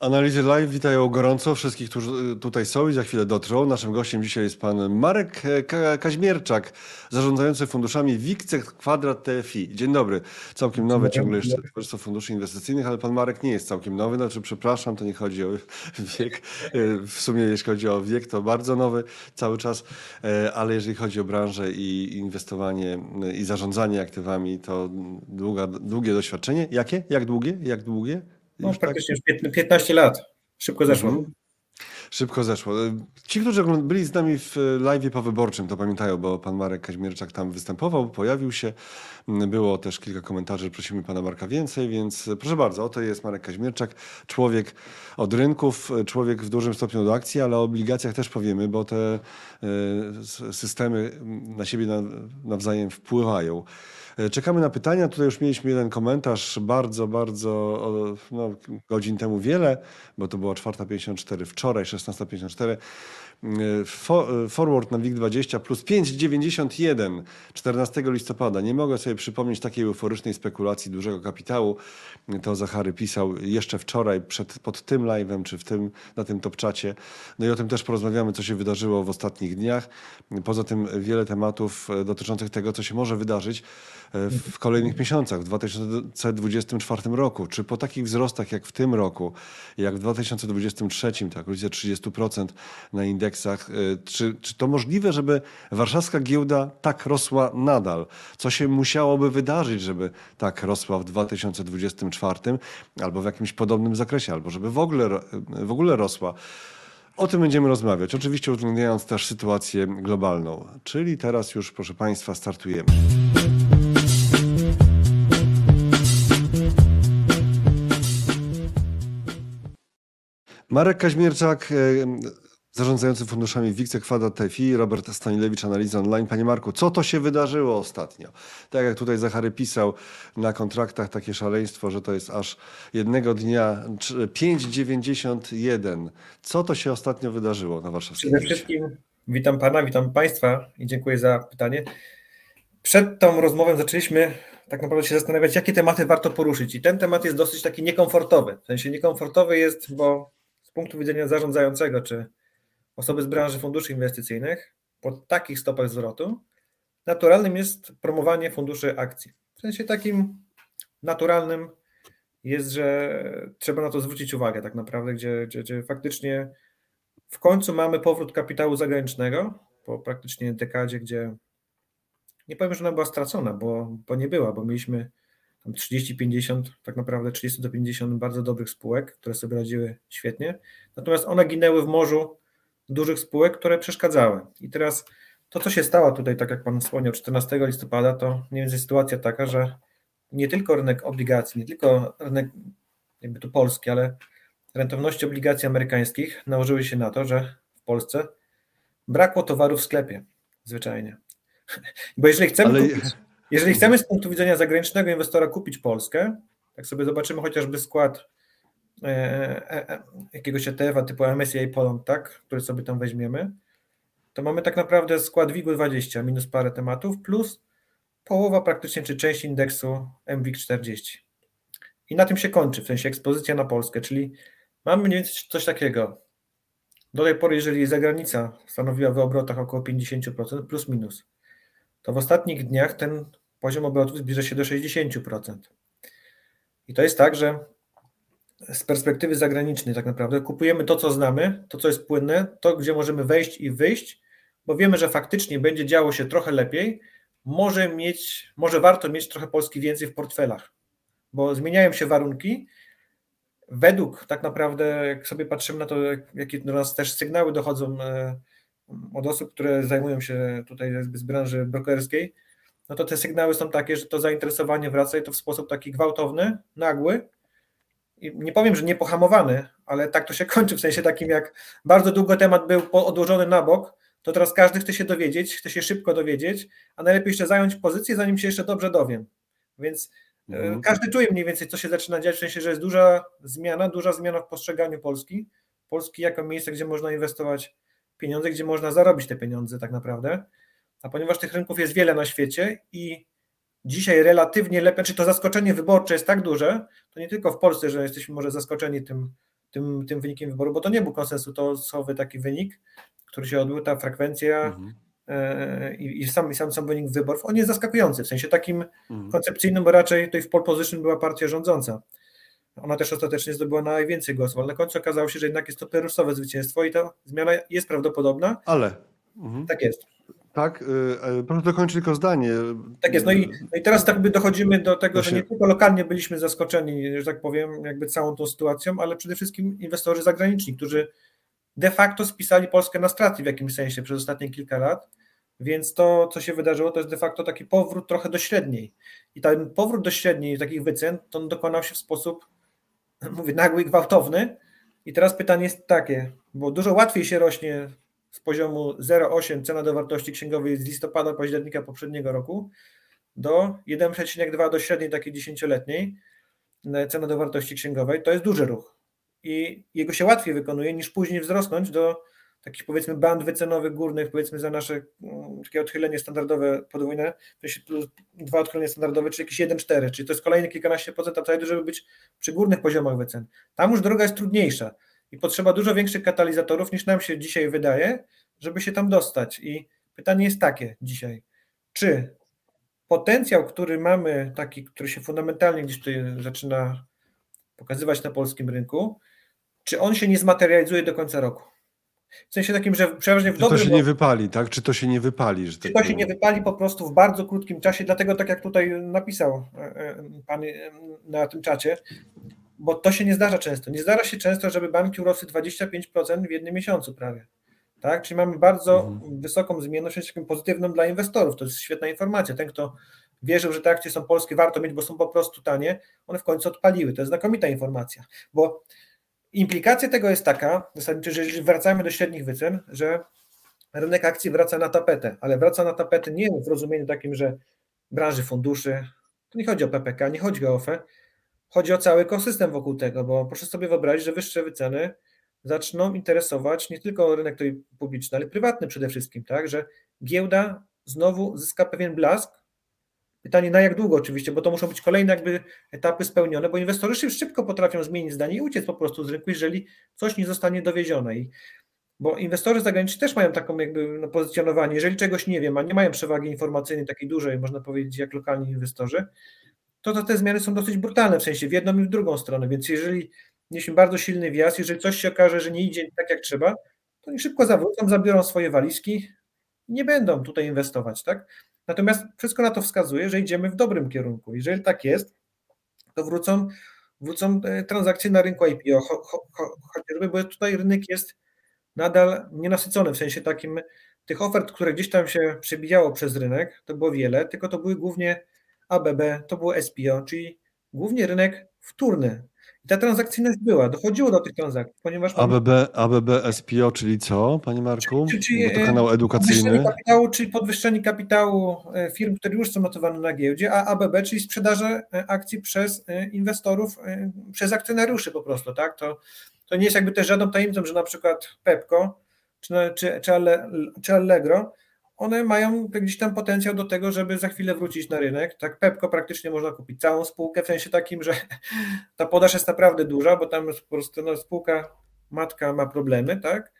Analizy live witają gorąco wszystkich, którzy tutaj są i za chwilę dotrą. Naszym gościem dzisiaj jest pan Marek Ka Kaźmierczak, zarządzający funduszami WIKCE Kwadrat TFI. Dzień dobry. Całkiem nowe ciągle jeszcze Towarzystwo Funduszy Inwestycyjnych, ale pan Marek nie jest całkiem nowy. Znaczy, przepraszam, to nie chodzi o wiek. W sumie jeśli chodzi o wiek, to bardzo nowy cały czas, ale jeżeli chodzi o branżę i inwestowanie i zarządzanie aktywami, to długa, długie doświadczenie. Jakie? Jak długie? Jak długie? No, już praktycznie tak? już 15 lat. Szybko zeszło. Mhm. Szybko zeszło. Ci, którzy byli z nami w live powyborczym, to pamiętają, bo pan Marek Kaźmierczak tam występował, pojawił się. Było też kilka komentarzy, prosimy pana Marka więcej, więc proszę bardzo, oto jest Marek Kaźmierczak, człowiek od rynków, człowiek w dużym stopniu do akcji, ale o obligacjach też powiemy, bo te e, systemy na siebie nawzajem wpływają. E, czekamy na pytania. Tutaj już mieliśmy jeden komentarz bardzo, bardzo no, godzin temu wiele, bo to była 4.54 wczoraj, 16.54. E, forward na WIG20 plus 5,91 14 listopada. Nie mogę sobie przypomnieć takiej euforycznej spekulacji dużego kapitału. To Zachary pisał jeszcze wczoraj przed, pod tym live'em, czy w tym, na tym topczacie. No i o tym też porozmawiamy, co się wydarzyło w ostatnich dniach. Poza tym wiele tematów e, dotyczących tego, co się może wydarzyć e, w kolejnych miesiącach, w 2024 roku. Czy po takich wzrostach jak w tym roku, jak w 2023, tak okolice 30% na indeksach. Y, czy, czy to możliwe, żeby warszawska giełda tak rosła nadal? Co się musiałoby wydarzyć, żeby tak rosła w 2024 albo w jakimś podobnym zakresie, albo żeby w ogóle, w ogóle rosła? O tym będziemy rozmawiać, oczywiście uwzględniając też sytuację globalną. Czyli teraz już, proszę Państwa, startujemy. Marek Kaźmierczak, y, zarządzający funduszami Wikce Kwada TFI, Robert Stanilewicz, Analiza Online. Panie Marku, co to się wydarzyło ostatnio? Tak jak tutaj Zachary pisał na kontraktach takie szaleństwo, że to jest aż jednego dnia 5,91. Co to się ostatnio wydarzyło na warszawskim Przede wszystkim witam Pana, witam Państwa i dziękuję za pytanie. Przed tą rozmową zaczęliśmy tak naprawdę się zastanawiać, jakie tematy warto poruszyć. I ten temat jest dosyć taki niekomfortowy. W sensie niekomfortowy jest, bo punktu widzenia zarządzającego, czy osoby z branży funduszy inwestycyjnych po takich stopach zwrotu, naturalnym jest promowanie funduszy akcji. W sensie takim naturalnym jest, że trzeba na to zwrócić uwagę tak naprawdę, gdzie, gdzie, gdzie faktycznie w końcu mamy powrót kapitału zagranicznego po praktycznie dekadzie, gdzie nie powiem, że ona była stracona, bo, bo nie była, bo mieliśmy 30-50, tak naprawdę 30 do 50 bardzo dobrych spółek, które sobie radziły świetnie. Natomiast one ginęły w morzu dużych spółek, które przeszkadzały. I teraz to, co się stało tutaj, tak jak Pan wspomniał, 14 listopada, to mniej więcej sytuacja taka, że nie tylko rynek obligacji, nie tylko rynek jakby tu polski, ale rentowności obligacji amerykańskich nałożyły się na to, że w Polsce brakło towaru w sklepie, zwyczajnie. Bo jeżeli chcemy, ale... kupić, jeżeli chcemy z punktu widzenia zagranicznego inwestora kupić Polskę, tak sobie zobaczymy chociażby skład E, e, e, jakiegoś ETF-a typu MSCI Poland, tak, który sobie tam weźmiemy, to mamy tak naprawdę skład WIG 20 minus parę tematów plus połowa praktycznie czy część indeksu MWIG 40. I na tym się kończy, w sensie ekspozycja na Polskę, czyli mamy mniej więcej coś takiego. Do tej pory, jeżeli zagranica stanowiła w obrotach około 50% plus minus, to w ostatnich dniach ten poziom obrotów zbliża się do 60%. I to jest tak, że z perspektywy zagranicznej tak naprawdę kupujemy to, co znamy, to, co jest płynne, to, gdzie możemy wejść i wyjść, bo wiemy, że faktycznie będzie działo się trochę lepiej, może mieć, może warto mieć trochę Polski więcej w portfelach, bo zmieniają się warunki. Według tak naprawdę, jak sobie patrzymy na to, jakie do nas też sygnały dochodzą e, od osób, które zajmują się tutaj z branży brokerskiej, no to te sygnały są takie, że to zainteresowanie wraca i to w sposób taki gwałtowny, nagły, nie powiem, że niepohamowany, ale tak to się kończy, w sensie takim jak bardzo długo temat był odłożony na bok, to teraz każdy chce się dowiedzieć, chce się szybko dowiedzieć, a najlepiej jeszcze zająć pozycję, zanim się jeszcze dobrze dowiem. Więc e, mhm. każdy czuje mniej więcej, co się zaczyna dziać, w sensie, że jest duża zmiana, duża zmiana w postrzeganiu Polski. Polski jako miejsce, gdzie można inwestować pieniądze, gdzie można zarobić te pieniądze tak naprawdę. A ponieważ tych rynków jest wiele na świecie i dzisiaj relatywnie lepiej, czy to zaskoczenie wyborcze jest tak duże, to nie tylko w Polsce, że jesteśmy może zaskoczeni tym, tym, tym wynikiem wyboru, bo to nie był konsensusowy taki wynik, który się odbył, ta frekwencja Mhm. e, i, i, sam, i sam, sam wynik wyborów, on jest zaskakujący, w sensie takim Mhm. koncepcyjnym, bo raczej tutaj w pole position była partia rządząca. Ona też ostatecznie zdobyła najwięcej głosów, ale na końcu okazało się, że jednak jest to perusowe zwycięstwo i ta zmiana jest prawdopodobna. Ale. Mhm. Tak jest. Tak, y, y, proszę dokończyć tylko zdanie. Tak jest. No i, no i teraz tak by dochodzimy do tego, że Właśnie- nie tylko lokalnie byliśmy zaskoczeni, że tak powiem, jakby całą tą sytuacją, ale przede wszystkim inwestorzy zagraniczni, którzy de facto spisali Polskę na straty w jakimś sensie przez ostatnie kilka lat. Więc to, co się wydarzyło, to jest de facto taki powrót trochę do średniej. I ten powrót do średniej takich wycen, to on dokonał się w sposób, mówię, nagły i gwałtowny. I teraz pytanie jest takie, bo dużo łatwiej się rośnie z poziomu 0,8 cena do wartości księgowej z listopada, października poprzedniego roku do 1,2 do średniej takiej dziesięcioletniej e, cena do wartości księgowej, to jest duży ruch. I jego się łatwiej wykonuje niż później wzrosnąć do takich powiedzmy band wycenowych górnych, powiedzmy za nasze mm, takie odchylenie standardowe podwójne, to się plus dwa odchylenia standardowe, czyli jakieś 1,4, czyli to jest kolejne kilkanaście procent upside, żeby być przy górnych poziomach wycen. Tam już droga jest trudniejsza i potrzeba dużo większych katalizatorów niż nam się dzisiaj wydaje, żeby się tam dostać. I pytanie jest takie dzisiaj, czy potencjał, który mamy, taki, który się fundamentalnie gdzieś tutaj zaczyna pokazywać na polskim rynku, czy on się nie zmaterializuje do końca roku? W sensie takim, że przeważnie w Czy to dobrym się nie wypali, tak? Czy to się nie wypali? Że czy tak to się nie wypali po prostu w bardzo krótkim czasie, dlatego tak jak tutaj napisał e, e, pan e, na tym czacie, bo to się nie zdarza często. Nie zdarza się często, żeby banki urosły 25% w jednym miesiącu prawie. Tak? Czyli mamy bardzo Mhm. wysoką zmienność, taką pozytywną dla inwestorów. To jest świetna informacja. Ten, kto wierzył, że te akcje są polskie, warto mieć, bo są po prostu tanie, one w końcu odpaliły. To jest znakomita informacja, bo implikacja tego jest taka, zasadniczo, że jeżeli wracamy do średnich wycen, że rynek akcji wraca na tapetę, ale wraca na tapetę nie w rozumieniu takim, że branży funduszy, to nie chodzi o PPK, nie chodzi o OFE, chodzi o cały ekosystem wokół tego, bo proszę sobie wyobrazić, że wyższe wyceny zaczną interesować nie tylko rynek publiczny, ale prywatny przede wszystkim, tak, że giełda znowu zyska pewien blask. Pytanie na jak długo oczywiście, bo to muszą być kolejne jakby etapy spełnione, bo inwestorzy szyb- szybko potrafią zmienić zdanie i uciec po prostu z rynku, jeżeli coś nie zostanie dowiezione. I bo inwestorzy zagraniczni też mają taką jakby no, pozycjonowanie, jeżeli czegoś nie wiem, a nie mają przewagi informacyjnej takiej dużej, można powiedzieć, jak lokalni inwestorzy, to, to te zmiany są dosyć brutalne, w sensie w jedną i w drugą stronę, więc jeżeli mieliśmy bardzo silny wjazd, jeżeli coś się okaże, że nie idzie tak jak trzeba, to oni szybko zawrócą, zabiorą swoje walizki i nie będą tutaj inwestować, tak? Natomiast wszystko na to wskazuje, że idziemy w dobrym kierunku. Jeżeli tak jest, to wrócą, wrócą e, transakcje na rynku IPO, cho, cho, cho, chociażby, bo tutaj rynek jest nadal nienasycony, w sensie takim tych ofert, które gdzieś tam się przebijało przez rynek, to było wiele, tylko to były głównie ABB, to było SPO, czyli głównie rynek wtórny. I ta transakcyjność była, dochodziło do tych transakcji, ponieważ ABB, ABB SPO, czyli co, panie Marku? Czy- czy- Bo to e, kanał podwyższenie edukacyjny. kapitału, czyli podwyższenie kapitału e, firm, które już są notowane na giełdzie, a ABB, czyli sprzedaże e, akcji przez inwestorów, przez akcjonariuszy po prostu, tak? To, to nie jest jakby też żadną tajemnicą, że na przykład Pepco czy, czy, czy, Alle, czy Allegro, one mają gdzieś tam potencjał do tego, żeby za chwilę wrócić na rynek. Tak, Pepco praktycznie można kupić całą spółkę, w sensie takim, że ta podaż jest naprawdę duża, bo tam po prostu no, spółka matka ma problemy, tak?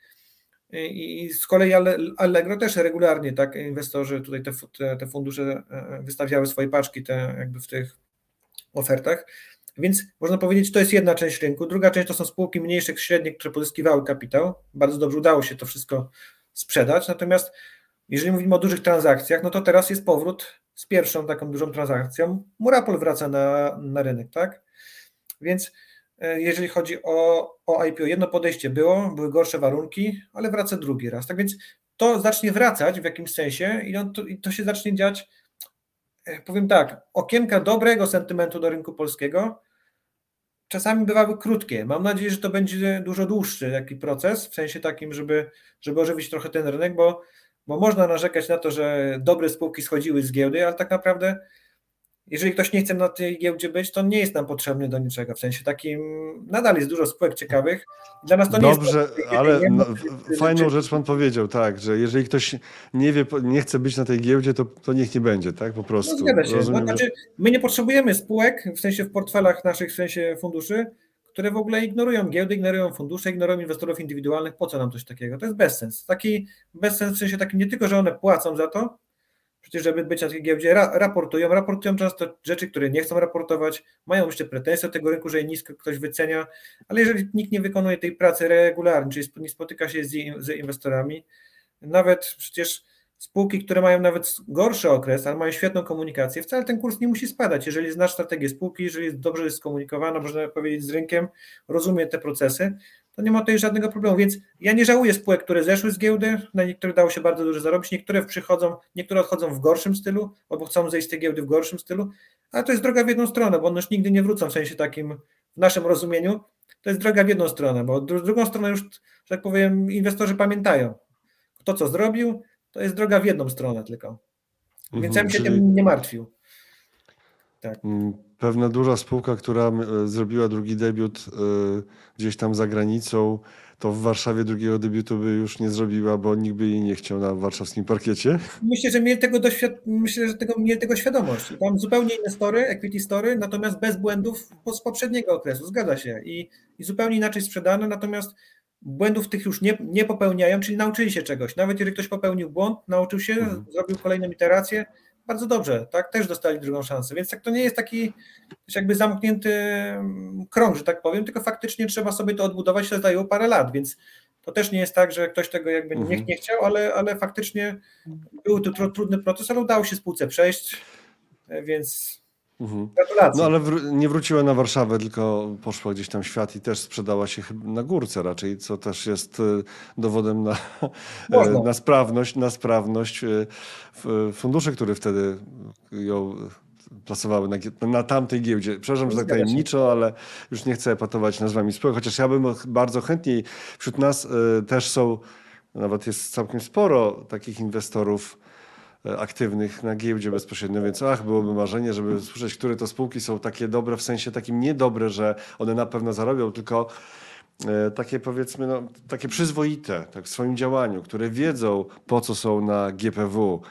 I z kolei Alle- Allegro też regularnie, tak, inwestorzy, tutaj te, te, te fundusze e, wystawiały swoje paczki te jakby w tych ofertach. Więc można powiedzieć, to jest jedna część rynku. Druga część to są spółki mniejsze, średnie, które pozyskiwały kapitał. Bardzo dobrze udało się to wszystko sprzedać. Natomiast jeżeli mówimy o dużych transakcjach, no to teraz jest powrót z pierwszą taką dużą transakcją. Murapol wraca na, na rynek, tak? Więc e, jeżeli chodzi o, o IPO, jedno podejście było, były gorsze warunki, ale wraca drugi raz. Tak więc to zacznie wracać w jakimś sensie i, on to, i to się zacznie dziać, e, powiem tak, okienka dobrego sentymentu do rynku polskiego czasami bywały krótkie. Mam nadzieję, że to będzie dużo dłuższy taki proces, w sensie takim, żeby, żeby ożywić trochę ten rynek, bo, bo można narzekać na to, że dobre spółki schodziły z giełdy, ale tak naprawdę jeżeli ktoś nie chce na tej giełdzie być, to nie jest nam potrzebny do niczego. W sensie takim nadal jest dużo spółek ciekawych. Dla nas to nie Dobrze, jest. ale nie no, fajną rzecz pan powiedział, tak, że jeżeli ktoś nie wie, nie chce być na tej giełdzie, to, to niech nie będzie, tak, po No prostu. zgadza się. Rozumiem, no, znaczy, my nie potrzebujemy spółek, w sensie w portfelach naszych, w sensie funduszy, które w ogóle ignorują giełdy, ignorują fundusze, ignorują inwestorów indywidualnych. Po co nam coś takiego? To jest bezsens. Taki bezsens w sensie takim nie tylko, że one płacą za to, przecież żeby być na takiej giełdzie, ra, raportują, raportują często rzeczy, które nie chcą raportować, mają jeszcze pretensje do tego rynku, że je nisko ktoś wycenia, ale jeżeli nikt nie wykonuje tej pracy regularnie, czyli nie spotyka się z, z inwestorami, nawet przecież spółki, które mają nawet gorszy okres, ale mają świetną komunikację, wcale ten kurs nie musi spadać. Jeżeli znasz strategię spółki, jeżeli jest dobrze skomunikowana, można powiedzieć z rynkiem, rozumie te procesy, to nie ma tutaj żadnego problemu. Więc ja nie żałuję spółek, które zeszły z giełdy, na niektórych dało się bardzo dużo zarobić, niektóre przychodzą, niektóre odchodzą w gorszym stylu, albo chcą zejść z tej giełdy w gorszym stylu, ale to jest droga w jedną stronę, bo one już nigdy nie wrócą w sensie takim, w naszym rozumieniu, to jest droga w jedną stronę, bo drugą stronę już, że tak powiem, inwestorzy pamiętają. Kto co zrobił, to jest droga w jedną stronę tylko. Więc mhm, ja bym się czyli... tym nie martwił. Tak. Mm, pewna duża spółka, która e, zrobiła drugi debiut e, gdzieś tam za granicą, to w Warszawie drugiego debiutu by już nie zrobiła, bo nikt by jej nie chciał na warszawskim parkiecie. Myślę, że mieli tego, doświad- myślę, że tego, mieli tego świadomość. Tam zupełnie inne story, equity story, natomiast bez błędów z poprzedniego okresu, zgadza się. I, i zupełnie inaczej sprzedane, natomiast błędów tych już nie, nie popełniają, czyli nauczyli się czegoś. Nawet jeżeli ktoś popełnił błąd, nauczył się, mhm. zrobił kolejną iterację, bardzo dobrze, tak, też dostali drugą szansę, więc tak to nie jest taki jakby zamknięty mm, krąg, że tak powiem, tylko faktycznie trzeba sobie to odbudować, to zdaje parę lat, więc to też nie jest tak, że ktoś tego jakby mhm. nie, nie chciał, ale, ale faktycznie był to trudny proces, ale udało się spółce przejść, więc Mhm. No ale wr- nie wróciła na Warszawę, tylko poszła gdzieś tam w świat i też sprzedała się na górce raczej, co też jest e, dowodem na, na sprawność, na sprawność e, funduszy, które wtedy ją plasowały na, na tamtej giełdzie. Przepraszam, że tak tajemniczo, ale już nie chcę epatować nazwami spółek, chociaż ja bym bardzo chętniej, wśród nas też są, nawet jest całkiem sporo takich inwestorów, aktywnych na giełdzie bezpośrednio, więc ach, byłoby marzenie, żeby słyszeć, które to spółki są takie dobre, w sensie takim niedobre, że one na pewno zarobią, tylko e, takie powiedzmy, no, takie przyzwoite tak, w swoim działaniu, które wiedzą po co są na GPW.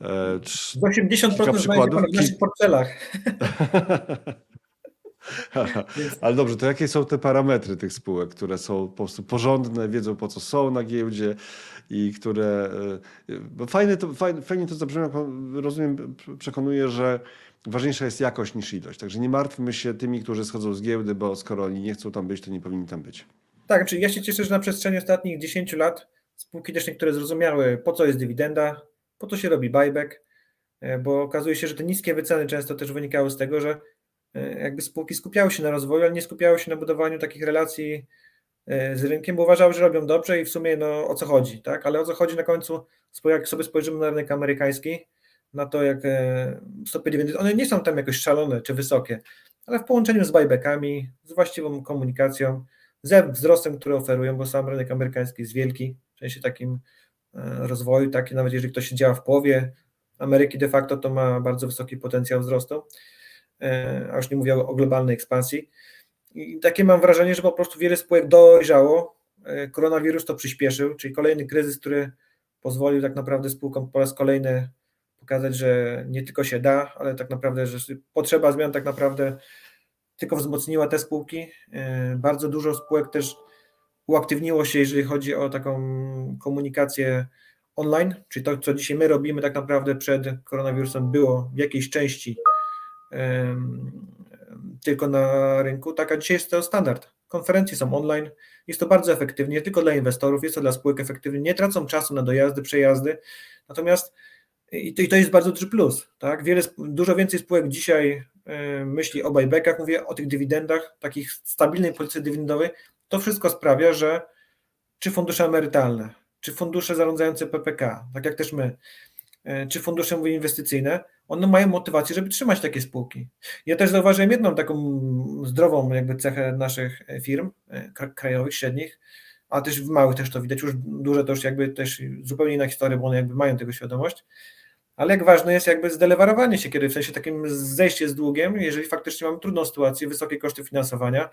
80% przykładów w naszych portfelach. Ale dobrze, to jakie są te parametry tych spółek, które są po prostu porządne, wiedzą po co są na giełdzie i które. E, fajne to, fajnie, fajnie to zabrzmiało, rozumiem, przekonuje, że ważniejsza jest jakość niż ilość. Także nie martwmy się tymi, którzy schodzą z giełdy, bo skoro oni nie chcą tam być, to nie powinni tam być. Tak, czyli ja się cieszę, że na przestrzeni ostatnich 10 lat spółki też niektóre zrozumiały, po co jest dywidenda, po co się robi buyback, e, bo okazuje się, że te niskie wyceny często też wynikały z tego, że e, jakby spółki skupiały się na rozwoju, ale nie skupiały się na budowaniu takich relacji z rynkiem, bo uważały, że robią dobrze i w sumie no, o co chodzi, tak? Ale o co chodzi na końcu, jak sobie spojrzymy na rynek amerykański, na to jak e, stopy dywidendy, one nie są tam jakoś szalone czy wysokie, ale w połączeniu z buybackami, z właściwą komunikacją, ze wzrostem, który oferują, bo sam rynek amerykański jest wielki, w sensie takim e, rozwoju, taki nawet jeżeli ktoś działa w połowie Ameryki de facto, to ma bardzo wysoki potencjał wzrostu, a już nie mówię o globalnej ekspansji, i takie mam wrażenie, że po prostu wiele spółek dojrzało. E, koronawirus to przyspieszył, czyli kolejny kryzys, który pozwolił tak naprawdę spółkom po raz kolejny pokazać, że nie tylko się da, ale tak naprawdę, że potrzeba zmian tak naprawdę tylko wzmocniła te spółki. E, bardzo dużo spółek też uaktywniło się, jeżeli chodzi o taką komunikację online, czyli to, co dzisiaj my robimy, tak naprawdę przed koronawirusem było w jakiejś części tylko na rynku, tak, a dzisiaj jest to standard. Konferencje są online, jest to bardzo efektywnie, nie tylko dla inwestorów, jest to dla spółek efektywnie, nie tracą czasu na dojazdy, przejazdy, natomiast i to, i to jest bardzo duży plus, tak, wiele, dużo więcej spółek dzisiaj y, myśli o buybackach, mówię o tych dywidendach, takich stabilnej polityce dywidendowej, to wszystko sprawia, że czy fundusze emerytalne, czy fundusze zarządzające PPK, tak jak też my, y, czy fundusze mówię, inwestycyjne, one mają motywację, żeby trzymać takie spółki. Ja też zauważyłem jedną taką zdrową jakby cechę naszych firm e, krajowych, średnich, a też w małych też to widać, już duże to już jakby też zupełnie inna historia, bo one jakby mają tego świadomość, ale jak ważne jest jakby zdelewarowanie się, kiedy w sensie takim zejście z długiem, jeżeli faktycznie mamy trudną sytuację, wysokie koszty finansowania,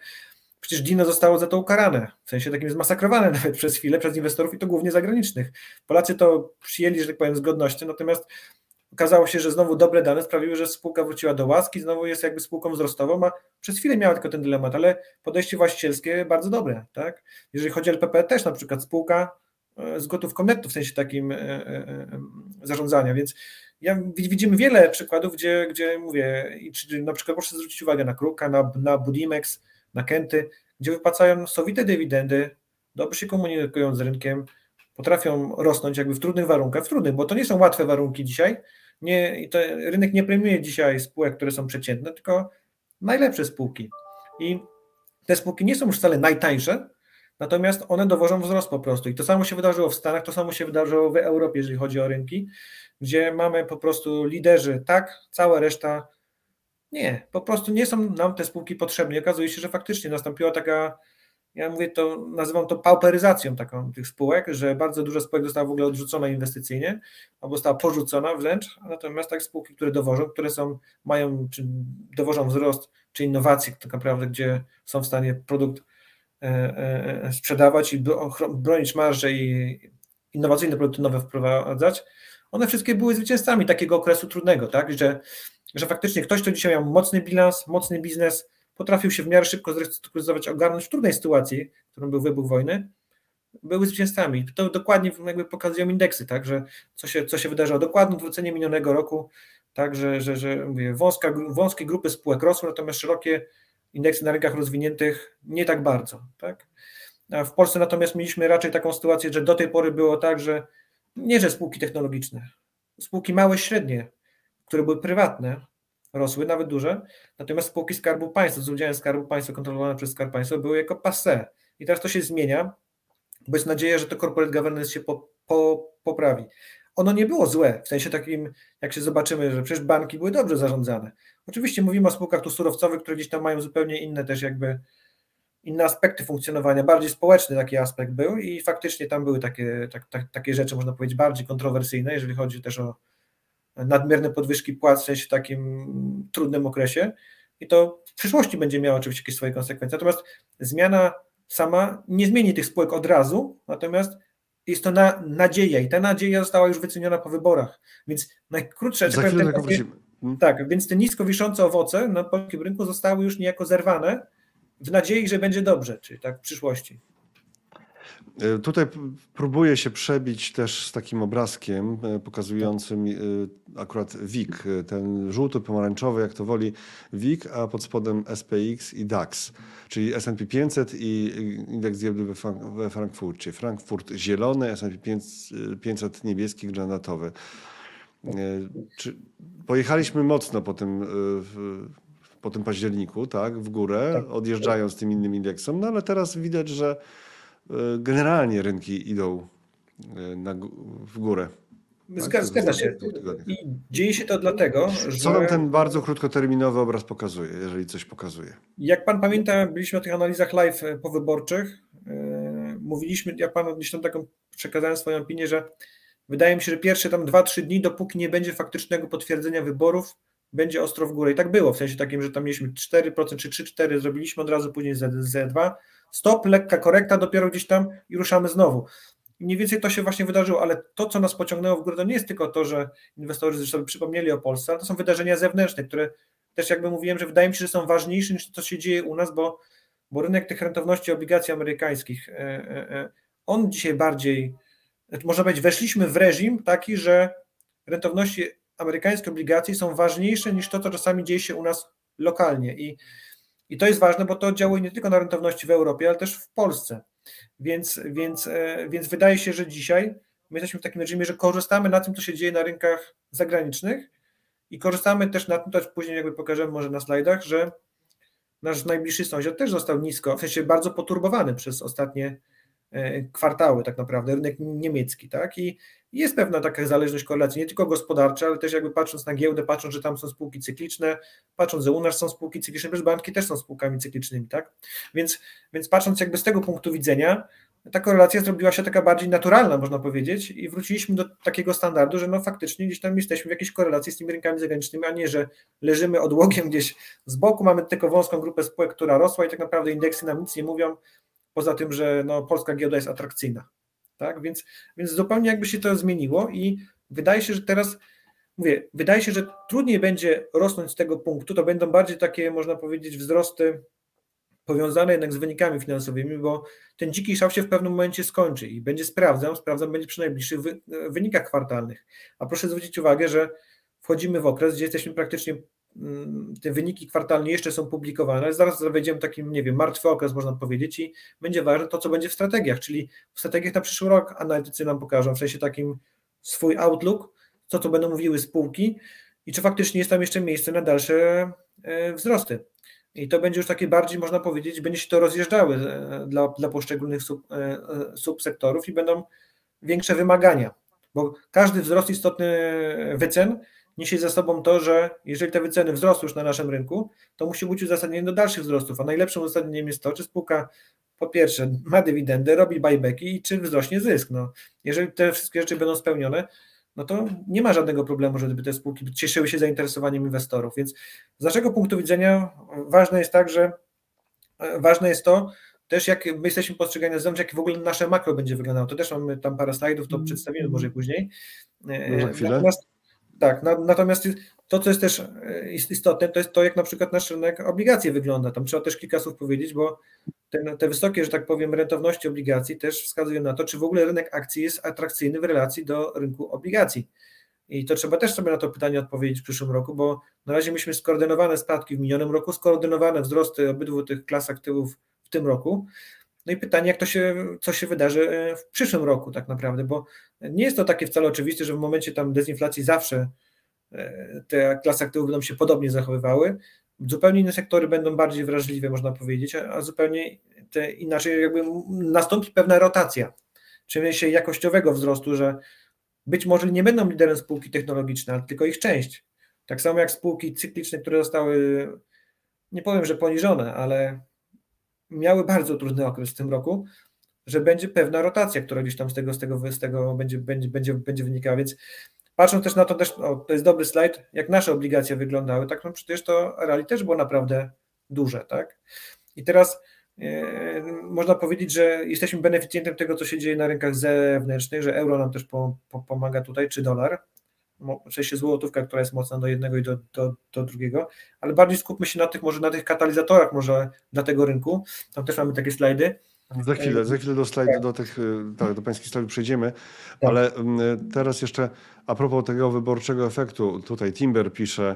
Przecież Dino zostało za to ukarane, w sensie takim zmasakrowane nawet przez chwilę przez inwestorów i to głównie zagranicznych. Polacy to przyjęli, że tak powiem, z godnością, natomiast okazało się, że znowu dobre dane sprawiły, że spółka wróciła do łaski, znowu jest jakby spółką wzrostową, a przez chwilę miała tylko ten dylemat, ale podejście właścicielskie bardzo dobre, tak? Jeżeli chodzi o LPP, też na przykład spółka e, z gotówką netto, w sensie takim zarządzania, więc ja, widzimy wiele przykładów, gdzie, gdzie mówię, czy na przykład proszę zwrócić uwagę na Kruka, na, na Budimex, na Kenty, gdzie wypłacają sowite dywidendy, dobrze się komunikują z rynkiem, potrafią rosnąć jakby w trudnych warunkach, w trudnych, bo to nie są łatwe warunki dzisiaj. Nie, to rynek nie premiuje dzisiaj spółek, które są przeciętne, tylko najlepsze spółki. I te spółki nie są już wcale najtańsze, natomiast one dowożą wzrost po prostu. I to samo się wydarzyło w Stanach, to samo się wydarzyło w Europie, jeżeli chodzi o rynki, gdzie mamy po prostu liderzy, tak, cała reszta nie, po prostu nie są nam te spółki potrzebne. Okazuje się, że faktycznie nastąpiła taka ja mówię to, nazywam to pauperyzacją taką tych spółek, że bardzo dużo spółek została w ogóle odrzucona inwestycyjnie, albo została porzucona wręcz, natomiast tak spółki, które dowożą, które są, mają, czy dowożą wzrost, czy innowacje tak naprawdę, gdzie są w stanie produkt e, e, sprzedawać i bronić marże i innowacyjne produkty nowe wprowadzać, one wszystkie były zwycięzcami takiego okresu trudnego, tak, że, że faktycznie ktoś, kto dzisiaj miał mocny bilans, mocny biznes, potrafił się w miarę szybko zrestrukturyzować, ogarnąć w trudnej sytuacji, którą był wybuch wojny, były zwycięzcami. To dokładnie jakby pokazują indeksy, tak, że co się, co się wydarzyło. Dokładne odwrócenie minionego roku, tak, że, że, że mówię, wąska, wąskie grupy spółek rosły, natomiast szerokie indeksy na rynkach rozwiniętych nie tak bardzo. Tak? A w Polsce natomiast mieliśmy raczej taką sytuację, że do tej pory było tak, że nie, że spółki technologiczne, spółki małe, średnie, które były prywatne, rosły, nawet duże, natomiast spółki Skarbu Państwa z udziałem Skarbu Państwa kontrolowane przez Skarb Państwa były jako passe. I teraz to się zmienia, bo jest nadzieja, że to corporate governance się po, po, poprawi. Ono nie było złe, w sensie takim, jak się zobaczymy, że przecież banki były dobrze zarządzane. Oczywiście mówimy o spółkach tu surowcowych, które gdzieś tam mają zupełnie inne też jakby inne aspekty funkcjonowania, bardziej społeczny taki aspekt był i faktycznie tam były takie, tak, tak, takie rzeczy, można powiedzieć, bardziej kontrowersyjne, jeżeli chodzi też o nadmierne podwyżki płac w takim trudnym okresie i to w przyszłości będzie miało oczywiście jakieś swoje konsekwencje. Natomiast zmiana sama nie zmieni tych spółek od razu, natomiast jest to na, nadzieja i ta nadzieja została już wyceniona po wyborach. Więc najkrótsze... Za chwilę tak, wrócimy. Hmm? tak, więc te nisko wiszące owoce na polskim rynku zostały już niejako zerwane w nadziei, że będzie dobrze, czyli tak w przyszłości. E, tutaj próbuję się przebić też z takim obrazkiem e, pokazującym e, akurat WIG, ten żółty, pomarańczowy, jak to woli WIG, a pod spodem SPX i DAX, czyli S&P 500 i indeks giełdy we Frankfurcie. Frankfurt zielony, S&P 500 niebieski, granatowy. Pojechaliśmy mocno po tym, po tym październiku, tak, w górę, tak. odjeżdżając tym innym indeksem, no ale teraz widać, że generalnie rynki idą e, na, w górę. Tak? Zgadza się. I dzieje się to dlatego, że... Co nam ten bardzo krótkoterminowy obraz pokazuje, jeżeli coś pokazuje? Jak pan pamięta, byliśmy o tych analizach live e, powyborczych. Mówiliśmy, ja panu gdzieś tam taką przekazałem swoją opinię, że wydaje mi się, że pierwsze tam 2-3 dni, dopóki nie będzie faktycznego potwierdzenia wyborów, będzie ostro w górę. I tak było, w sensie takim, że tam mieliśmy 4% czy 3-4, zrobiliśmy od razu później Z2, stop, lekka korekta, dopiero gdzieś tam i ruszamy znowu. Mniej więcej to się właśnie wydarzyło, ale to, co nas pociągnęło w górę, to nie jest tylko to, że inwestorzy sobie przypomnieli o Polsce, ale to są wydarzenia zewnętrzne, które też jakby mówiłem, że wydaje mi się, że są ważniejsze niż to, co się dzieje u nas, bo, bo rynek tych rentowności obligacji amerykańskich, e, e, e, on dzisiaj bardziej, można powiedzieć, weszliśmy w reżim taki, że rentowności amerykańskie obligacji są ważniejsze niż to, co czasami dzieje się u nas lokalnie i i to jest ważne, bo to oddziałuje nie tylko na rentowności w Europie, ale też w Polsce. Więc, więc, e, więc wydaje się, że dzisiaj my jesteśmy w takim reżimie, że korzystamy na tym, co się dzieje na rynkach zagranicznych i korzystamy też na tym, to później jakby pokażemy może na slajdach, że nasz najbliższy sąsiad też został nisko, w sensie bardzo poturbowany przez ostatnie kwartały tak naprawdę, rynek niemiecki, tak? I jest pewna taka zależność korelacji, nie tylko gospodarcza, ale też jakby patrząc na giełdę, patrząc, że tam są spółki cykliczne, patrząc, że u nas są spółki cykliczne, przecież banki też są spółkami cyklicznymi, tak? Więc, więc patrząc jakby z tego punktu widzenia, ta korelacja zrobiła się taka bardziej naturalna, można powiedzieć, i wróciliśmy do takiego standardu, że no faktycznie gdzieś tam jesteśmy w jakiejś korelacji z tymi rynkami zagranicznymi, a nie, że leżymy odłogiem gdzieś z boku, mamy tylko wąską grupę spółek, która rosła i tak naprawdę indeksy nam nic nie mówią, poza tym, że no, polska giełda jest atrakcyjna. Tak? Więc, więc zupełnie jakby się to zmieniło i wydaje się, że teraz mówię, wydaje się, że trudniej będzie rosnąć z tego punktu, to będą bardziej takie, można powiedzieć, wzrosty powiązane jednak z wynikami finansowymi, bo ten dziki szał się w pewnym momencie skończy i będzie sprawdzał, sprawdzam będzie przy najbliższych wy, wynikach kwartalnych. A proszę zwrócić uwagę, że wchodzimy w okres, gdzie jesteśmy praktycznie, te wyniki kwartalne jeszcze są publikowane, zaraz wejdziemy w takim, nie wiem, martwy okres można powiedzieć i będzie ważne to, co będzie w strategiach, czyli w strategiach na przyszły rok analitycy nam pokażą, w sensie takim swój outlook, co to będą mówiły spółki i czy faktycznie jest tam jeszcze miejsce na dalsze e, wzrosty. I to będzie już takie bardziej, można powiedzieć, będzie się to rozjeżdżały e, dla, dla poszczególnych sub, e, subsektorów i będą większe wymagania, bo każdy wzrost istotny wycen niesie za sobą to, że jeżeli te wyceny wzrosły już na naszym rynku, to musi być uzasadnienie do dalszych wzrostów, a najlepszym uzasadnieniem jest to, czy spółka po pierwsze ma dywidendę, robi buybacki i czy wzrośnie zysk. No, jeżeli te wszystkie rzeczy będą spełnione, no to nie ma żadnego problemu, żeby te spółki cieszyły się zainteresowaniem inwestorów. Więc z naszego punktu widzenia ważne jest tak, że ważne jest to, też jak my jesteśmy postrzegani na zewnątrz, jak w ogóle nasze makro będzie wyglądało. To też mamy tam parę slajdów, to przedstawimy może później. Natomiast, tak, natomiast to, co jest też e, istotne, to jest to, jak na przykład nasz rynek obligacji wygląda. Tam trzeba też kilka słów powiedzieć, bo te, te wysokie, że tak powiem, rentowności obligacji też wskazują na to, czy w ogóle rynek akcji jest atrakcyjny w relacji do rynku obligacji. I to trzeba też sobie na to pytanie odpowiedzieć w przyszłym roku, bo na razie mieliśmy skoordynowane spadki w minionym roku, skoordynowane wzrosty obydwu tych klas aktywów w tym roku. No i pytanie, jak to się, co się wydarzy e, w przyszłym roku tak naprawdę, bo nie jest to takie wcale oczywiste, że w momencie tam dezinflacji zawsze e, te klasy aktywów będą się podobnie zachowywały. Zupełnie inne sektory będą bardziej wrażliwe, można powiedzieć, a zupełnie te inaczej jakby nastąpi pewna rotacja, czyli się jakościowego wzrostu, że być może nie będą liderem spółki technologiczne, ale tylko ich część. Tak samo jak spółki cykliczne, które zostały, nie powiem, że poniżone, ale miały bardzo trudny okres w tym roku, że będzie pewna rotacja, która gdzieś tam z tego, z tego, z tego będzie, będzie, będzie, będzie wynikała, więc patrząc też na to, też, o, to jest dobry slajd, jak nasze obligacje wyglądały, tak no przecież to rally też było naprawdę duże, tak? I teraz e, można powiedzieć, że jesteśmy beneficjentem tego, co się dzieje na rynkach zewnętrznych, że euro nam też po, po, pomaga tutaj, czy dolar, w sensie złotówka, która jest mocna do jednego i do, do, do drugiego, ale bardziej skupmy się na tych, może na tych katalizatorach może dla tego rynku, tam też mamy takie slajdy. Za chwilę, za chwilę do slajdu, tak. do tych, tak, do pańskich slajdów przejdziemy, tak. ale teraz jeszcze a propos tego wyborczego efektu, tutaj Timber pisze,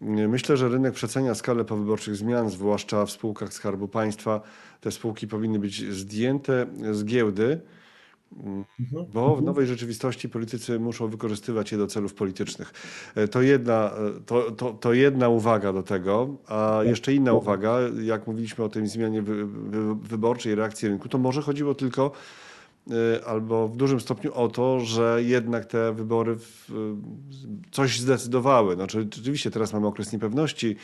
Myślę, że rynek przecenia skalę powyborczych zmian, zwłaszcza w spółkach Skarbu Państwa. Te spółki powinny być zdjęte z giełdy. Bo w mhm. nowej rzeczywistości politycy muszą wykorzystywać je do celów politycznych. E, to jedna, e, to, to, to jedna uwaga do tego, a tak. jeszcze inna uwaga, jak mówiliśmy o tej zmianie wy, wy, wyborczej reakcji rynku, to może chodziło tylko e, albo w dużym stopniu o to, że jednak te wybory coś zdecydowały. Znaczy, rzeczywiście teraz mamy okres niepewności,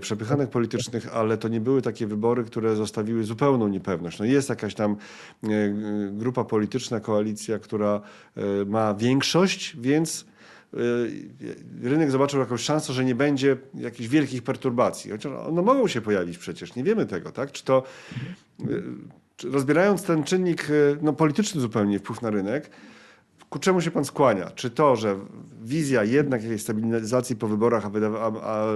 przepychanek politycznych, ale to nie były takie wybory, które zostawiły zupełną niepewność. No jest jakaś tam e, grupa polityczna, koalicja, która e, ma większość, więc e, rynek zobaczył jakąś szansę, że nie będzie jakichś wielkich perturbacji. Chociaż one mogą się pojawić przecież, nie wiemy tego, tak? Czy to rozbierając ten czynnik no, polityczny zupełnie wpływ na rynek, ku czemu się pan skłania? Czy to, że wizja jednak jakiejś stabilizacji po wyborach, a, a, a,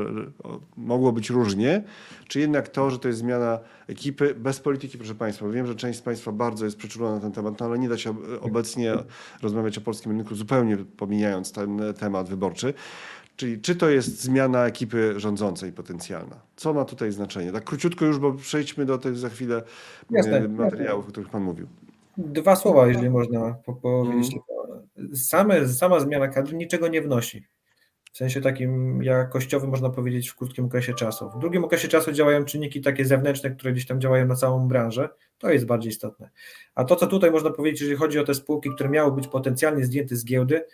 mogło być różnie, czy jednak to, że to jest zmiana ekipy bez polityki, proszę państwa? Wiem, że część z państwa bardzo jest przeczulona na ten temat, no ale nie da się obecnie rozmawiać o polskim rynku zupełnie pomijając ten temat wyborczy. Czyli czy to jest zmiana ekipy rządzącej potencjalna? Co ma tutaj znaczenie? Tak króciutko już, bo przejdźmy do tych za chwilę Jasne. materiałów, o których pan mówił. Dwa słowa, jeżeli można powiedzieć. Mm same, sama zmiana kadry niczego nie wnosi. W sensie takim jakościowym można powiedzieć w krótkim okresie czasu. W długim okresie czasu działają czynniki takie zewnętrzne, które gdzieś tam działają na całą branżę. To jest bardziej istotne. A to, co tutaj można powiedzieć, jeżeli chodzi o te spółki, które miały być potencjalnie zdjęte z giełdy,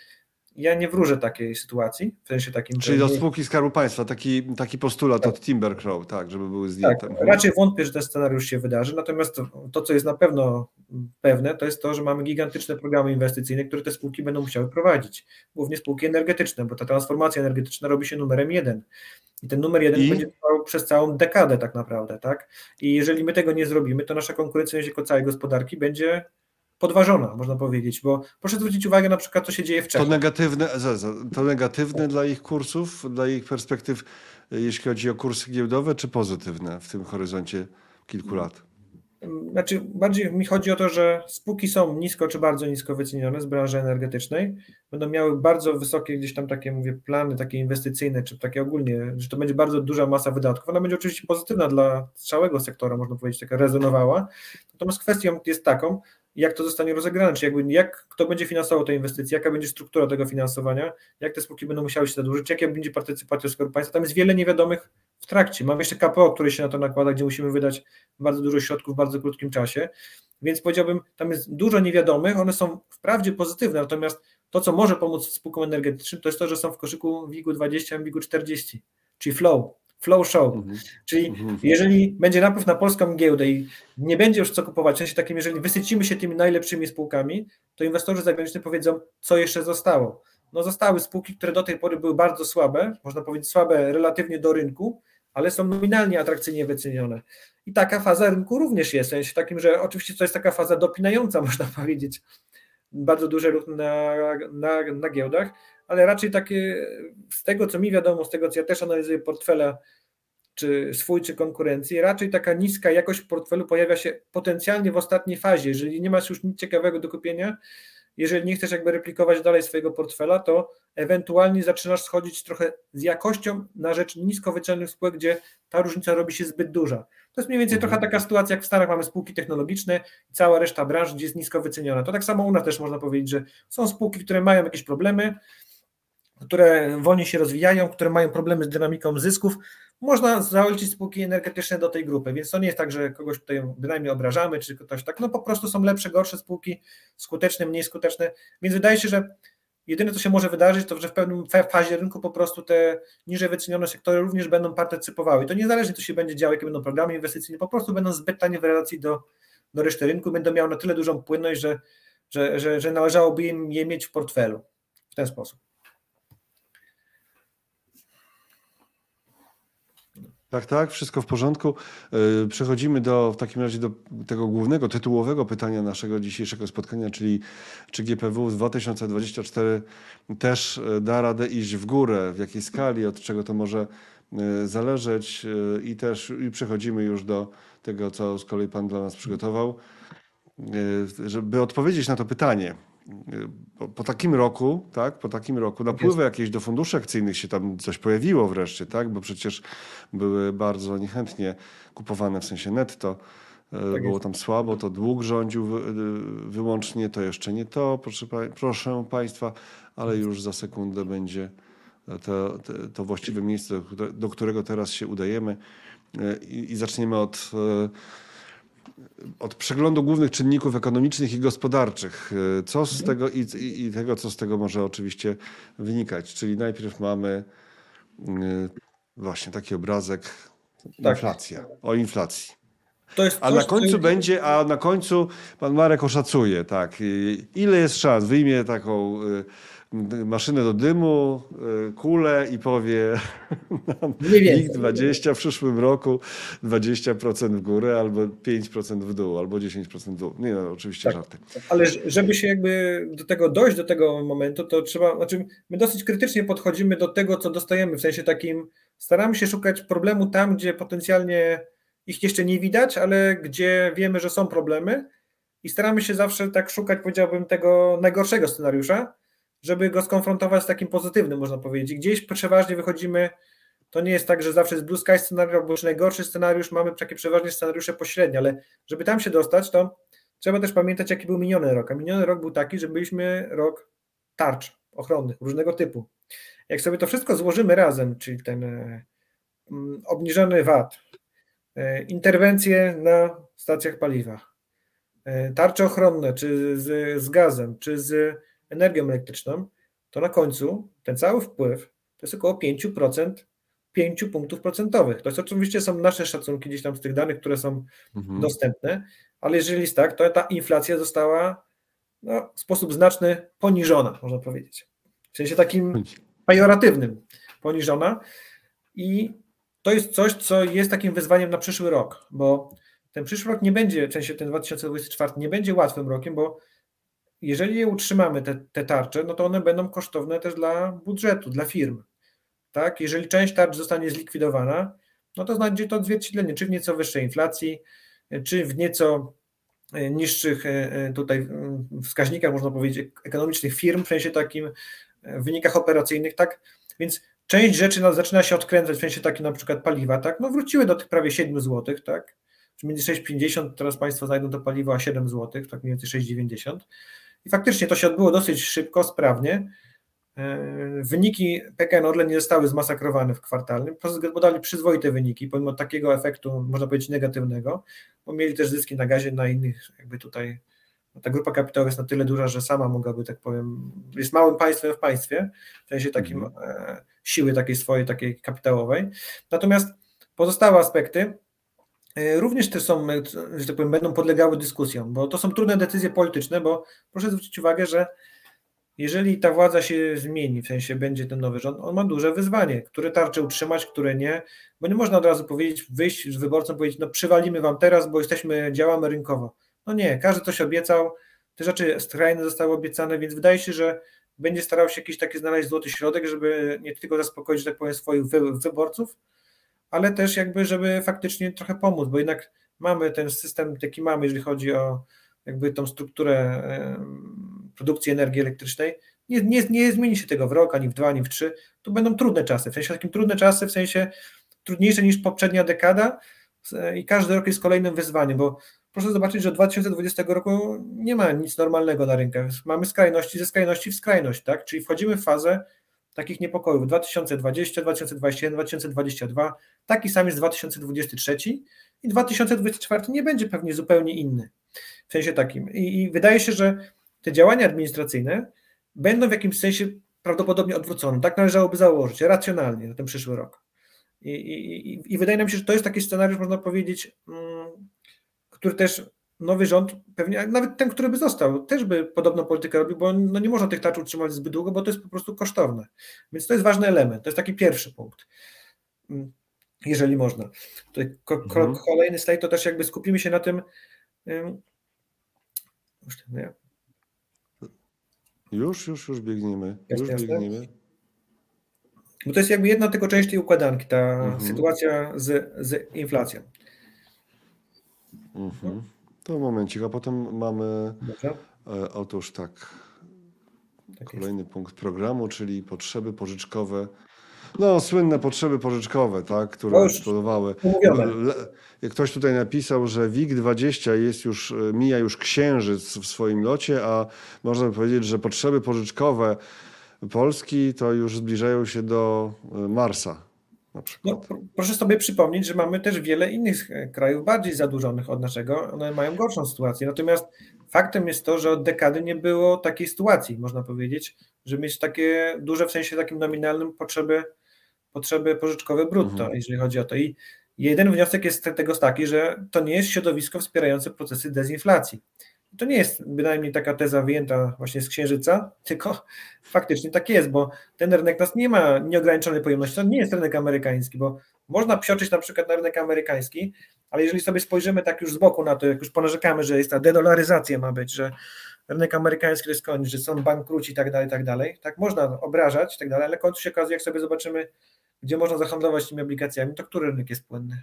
ja nie wróżę takiej sytuacji, w sensie takim... Czyli do spółki Skarbu Państwa, taki, taki postulat tak. od Timber Crow, tak, żeby były zdjęte. Tak, raczej wątpię, że ten scenariusz się wydarzy, natomiast to, to, co jest na pewno pewne, to jest to, że mamy gigantyczne programy inwestycyjne, które te spółki będą musiały prowadzić, głównie spółki energetyczne, bo ta transformacja energetyczna robi się numerem jeden. I ten numer jeden I? będzie trwał przez całą dekadę tak naprawdę, tak? I jeżeli my tego nie zrobimy, to nasza konkurencyjność jako całej gospodarki będzie podważona, można powiedzieć, bo proszę zwrócić uwagę na przykład, co się dzieje w To Czechach. negatywne, za- za- to negatywne dla ich kursów, dla ich perspektyw, jeśli chodzi o kursy giełdowe, czy pozytywne w tym horyzoncie kilku lat? Znaczy, bardziej mi chodzi o to, że spółki są nisko czy bardzo nisko wycenione z branży energetycznej, będą miały bardzo wysokie gdzieś tam takie, mówię, plany takie inwestycyjne, czy takie ogólnie, że to będzie bardzo duża masa wydatków. Ona będzie oczywiście pozytywna dla całego sektora, można powiedzieć, taka rezonowała. Natomiast kwestią jest taką, jak to zostanie rozegrane, czy jakby jak kto będzie finansował te inwestycje, jaka będzie struktura tego finansowania, jak te spółki będą musiały się zadłużyć, jaka będzie partycypacja Skarbu Państwa. Tam jest wiele niewiadomych w trakcie. Mamy jeszcze KPO, który się na to nakłada, gdzie musimy wydać bardzo dużo środków w bardzo krótkim czasie, więc powiedziałbym, tam jest dużo niewiadomych, one są wprawdzie pozytywne, natomiast to, co może pomóc spółkom energetycznym, to jest to, że są w koszyku WIG-u 20, WIG-u 40, czyli flow, flow show, Mhm. czyli Mhm. jeżeli będzie napływ na polską giełdę i nie będzie już co kupować, w sensie takim, jeżeli wysycimy się tymi najlepszymi spółkami, to inwestorzy zagraniczni powiedzą, co jeszcze zostało. No zostały spółki, które do tej pory były bardzo słabe, można powiedzieć słabe relatywnie do rynku, ale są nominalnie atrakcyjnie wycenione. I taka faza rynku również jest, w sensie takim, że oczywiście to jest taka faza dopinająca, można powiedzieć, bardzo duży ruch na, na, na giełdach, ale raczej takie, z tego co mi wiadomo, z tego co ja też analizuję portfele czy swój, czy konkurencji, raczej taka niska jakość portfelu pojawia się potencjalnie w ostatniej fazie. Jeżeli nie masz już nic ciekawego do kupienia, jeżeli nie chcesz jakby replikować dalej swojego portfela, to ewentualnie zaczynasz schodzić trochę z jakością na rzecz nisko wycenionych spółek, gdzie ta różnica robi się zbyt duża. To jest mniej więcej Mhm. trochę taka sytuacja, jak w Stanach mamy spółki technologiczne i cała reszta branż, gdzie jest nisko wyceniona. To tak samo u nas też można powiedzieć, że są spółki, które mają jakieś problemy, które wolniej się rozwijają, które mają problemy z dynamiką zysków, można zaliczyć spółki energetyczne do tej grupy, więc to nie jest tak, że kogoś tutaj bynajmniej obrażamy, czy ktoś tak, no po prostu są lepsze, gorsze spółki, skuteczne, mniej skuteczne, więc wydaje się, że jedyne, co się może wydarzyć, to że w pewnym fa- fazie rynku po prostu te niżej wycenione sektory również będą partycypowały. To niezależnie, co się będzie działo, jakie będą programy inwestycyjne, po prostu będą zbyt tanie w relacji do, do reszty rynku, będą miały na tyle dużą płynność, że, że, że, że należałoby im je mieć w portfelu w ten sposób. Tak, tak, wszystko w porządku. Yy, Przechodzimy do, w takim razie do tego głównego, tytułowego pytania naszego dzisiejszego spotkania, czyli czy GPW w 2024 też yy, da radę iść w górę, w jakiej skali, od czego to może yy, zależeć i też i przechodzimy już do tego, co z kolei Pan dla nas przygotował. Żeby odpowiedzieć na to pytanie, po, takim roku, tak, po takim roku napływy jakieś do funduszy akcyjnych się tam coś pojawiło wreszcie, tak, bo przecież były bardzo niechętnie kupowane w sensie netto. E, Tak Było tam słabo, to dług rządził y, wyłącznie, to jeszcze nie to, proszę, proszę Państwa, ale już za sekundę będzie to, to, to właściwe miejsce, do, które- do którego teraz się udajemy. E, I, i zaczniemy od, e, od przeglądu głównych czynników ekonomicznych i gospodarczych. E, Co z tego i, i, i tego, co z tego może oczywiście wynikać. Czyli najpierw mamy y, właśnie taki obrazek Tak. inflacja, o inflacji. To jest A coś, na co- końcu będzie, a na końcu pan Marek oszacuje, tak, y, ile jest szans, wyjmie taką y, y, maszynę do dymu, y, kulę i powie Mniej więcej. WIG 20 w przyszłym roku 20% w górę, albo 5% w dół, albo 10% w dół. Nie no, oczywiście Tak. żarty. Ale żeby się jakby do tego dojść, do tego momentu, to trzeba, znaczy my dosyć krytycznie podchodzimy do tego, co dostajemy, w sensie takim staramy się szukać problemu tam, gdzie potencjalnie ich jeszcze nie widać, ale gdzie wiemy, że są problemy i staramy się zawsze tak szukać, powiedziałbym, tego najgorszego scenariusza, żeby go skonfrontować z takim pozytywnym, można powiedzieć. I gdzieś przeważnie wychodzimy, to nie jest tak, że zawsze jest blue sky scenariusz, albo już najgorszy scenariusz, mamy takie przeważnie scenariusze pośrednie, ale żeby tam się dostać, to Trzeba też pamiętać, jaki był miniony rok. A miniony rok był taki, że byliśmy rok tarcz ochronnych różnego typu. Jak sobie to wszystko złożymy razem, czyli ten e, mm, obniżony VAT, e, interwencje na stacjach paliwa, e, tarcze ochronne, czy z, z gazem, czy z energią elektryczną, to na końcu ten cały wpływ to jest około 5%, 5 punktów procentowych. To jest oczywiście są nasze szacunki gdzieś tam z tych danych, które są Mhm. dostępne, ale jeżeli jest tak, to ta inflacja została no, w sposób znaczny poniżona, można powiedzieć. W sensie takim pejoratywnym poniżona i to jest coś, co jest takim wyzwaniem na przyszły rok, bo ten przyszły rok nie będzie, w sensie ten 2024 nie będzie łatwym rokiem, bo jeżeli je utrzymamy, te, te tarcze, no to one będą kosztowne też dla budżetu, dla firm. Tak? Jeżeli część tarcz zostanie zlikwidowana, no to znajdzie to odzwierciedlenie, czy w nieco wyższej inflacji, czy w nieco e, niższych e, tutaj wskaźnikach, można powiedzieć, ekonomicznych firm, w sensie takim w wynikach operacyjnych, tak? Więc część rzeczy zaczyna się odkręcać, w sensie takim na przykład paliwa, tak? No wróciły do tych prawie 7 zł, tak? Czy między 6,50 teraz Państwo znajdą to paliwo a 7 zł, tak mniej więcej 6,90. I faktycznie to się odbyło dosyć szybko, sprawnie. E, wyniki PKN Orlen nie zostały zmasakrowane w kwartalnym, podali przyzwoite wyniki, pomimo takiego efektu, można powiedzieć, negatywnego, bo mieli też zyski na gazie, na innych, jakby tutaj no ta grupa kapitałowa jest na tyle duża, że sama mogłaby, tak powiem, jest małym państwem w państwie, w sensie takim mm. siły takiej swojej, takiej kapitałowej. Natomiast pozostałe aspekty również też są, że tak powiem, będą podlegały dyskusjom, bo to są trudne decyzje polityczne, bo proszę zwrócić uwagę, że jeżeli ta władza się zmieni, w sensie będzie ten nowy rząd, on ma duże wyzwanie, które tarcze utrzymać, które nie, bo nie można od razu powiedzieć, wyjść z wyborcą, powiedzieć, no przywalimy wam teraz, bo jesteśmy, działamy rynkowo. No nie, każdy coś obiecał, te rzeczy skrajne zostały obiecane, więc wydaje się, że będzie starał się jakiś taki znaleźć złoty środek, żeby nie tylko zaspokoić, że tak powiem, swoich wyborców, ale też jakby, żeby faktycznie trochę pomóc, bo jednak mamy ten system, taki mamy, jeżeli chodzi o jakby tą strukturę produkcji energii elektrycznej. Nie, nie, nie zmieni się tego w rok, ani w dwa, ani w trzy. To będą trudne czasy, w sensie takim trudne czasy, w sensie trudniejsze niż poprzednia dekada i każdy rok jest kolejnym wyzwaniem, bo proszę zobaczyć, że od 2020 roku nie ma nic normalnego na rynkach. Mamy skrajności ze skrajności w skrajność, tak? Czyli wchodzimy w fazę takich niepokojów 2020, 2021, 2022, taki sam jest 2023 i 2024 nie będzie pewnie zupełnie inny. W sensie takim. I, i wydaje się, że te działania administracyjne będą w jakimś sensie prawdopodobnie odwrócone. Tak należałoby założyć, racjonalnie na ten przyszły rok. I, i, I wydaje nam się, że to jest taki scenariusz, można powiedzieć, mm, który też nowy rząd, pewnie nawet ten, który by został, też by podobną politykę robił, bo no nie można tych tarcz utrzymać zbyt długo, bo to jest po prostu kosztowne. Więc to jest ważny element, to jest taki pierwszy punkt, mm, jeżeli można. Tutaj mhm. kolejny slajd to też jakby skupimy się na tym, już, już, już biegniemy. Już jasne? biegniemy. Bo to jest jakby jedna tylko część tej układanki, ta mhm. sytuacja z, z inflacją. Mhm. To momencik, a potem mamy. Dobrze. E, otóż tak. tak kolejny jest. punkt programu, czyli potrzeby pożyczkowe. No, słynne potrzeby pożyczkowe, tak, które eksplodowały. Ktoś tutaj napisał, że WIG-20 jest już, e, mija już księżyc w swoim locie, a można by powiedzieć, że potrzeby pożyczkowe Polski to już zbliżają się do e, Marsa. No, proszę sobie przypomnieć, że mamy też wiele innych e, krajów bardziej zadłużonych od naszego, one mają gorszą sytuację. Natomiast faktem jest to, że od dekady nie było takiej sytuacji, można powiedzieć, że mieć takie duże w sensie takim nominalnym potrzeby, potrzeby pożyczkowe brutto, mhm. jeżeli chodzi o to. I jeden wniosek jest z tego taki, że to nie jest środowisko wspierające procesy dezinflacji. To nie jest bynajmniej taka teza wyjęta właśnie z księżyca, tylko faktycznie tak jest, bo ten rynek nas nie ma nieograniczonej pojemności. To nie jest rynek amerykański, bo można psioczyć na przykład na rynek amerykański, ale jeżeli sobie spojrzymy tak już z boku na to, jak już ponarzekamy, że jest ta dedolaryzacja ma być, że rynek amerykański jest koniec, że są bankruci i tak dalej, tak dalej, tak można obrażać i tak dalej, ale końcu się okazuje, jak sobie zobaczymy, gdzie można zahandlować tymi obligacjami, to który rynek jest płynny?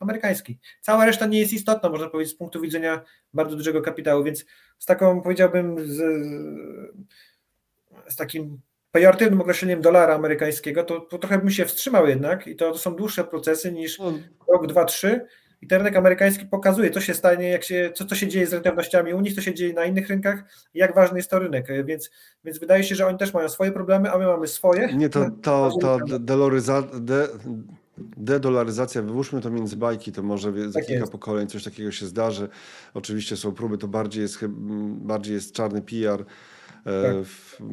Amerykański. Cała reszta nie jest istotna, można powiedzieć, z punktu widzenia bardzo dużego kapitału, więc z taką, powiedziałbym, z, z takim pejoratywnym określeniem dolara amerykańskiego, to, to, trochę bym się wstrzymał jednak i to, to są dłuższe procesy niż no. rok, dwa, trzy i ten rynek amerykański pokazuje, co się stanie, jak się, co, co się dzieje z rentownościami u nich, co się dzieje na innych rynkach i jak ważny jest to rynek, więc, więc wydaje się, że oni też mają swoje problemy, a my mamy swoje. Nie, to, to, to, to de, dedolaryzacja, wyłóżmy to między bajki, to może za tak kilka jest. pokoleń coś takiego się zdarzy. Oczywiście są próby, to bardziej jest, bardziej jest czarny PR. E, tak.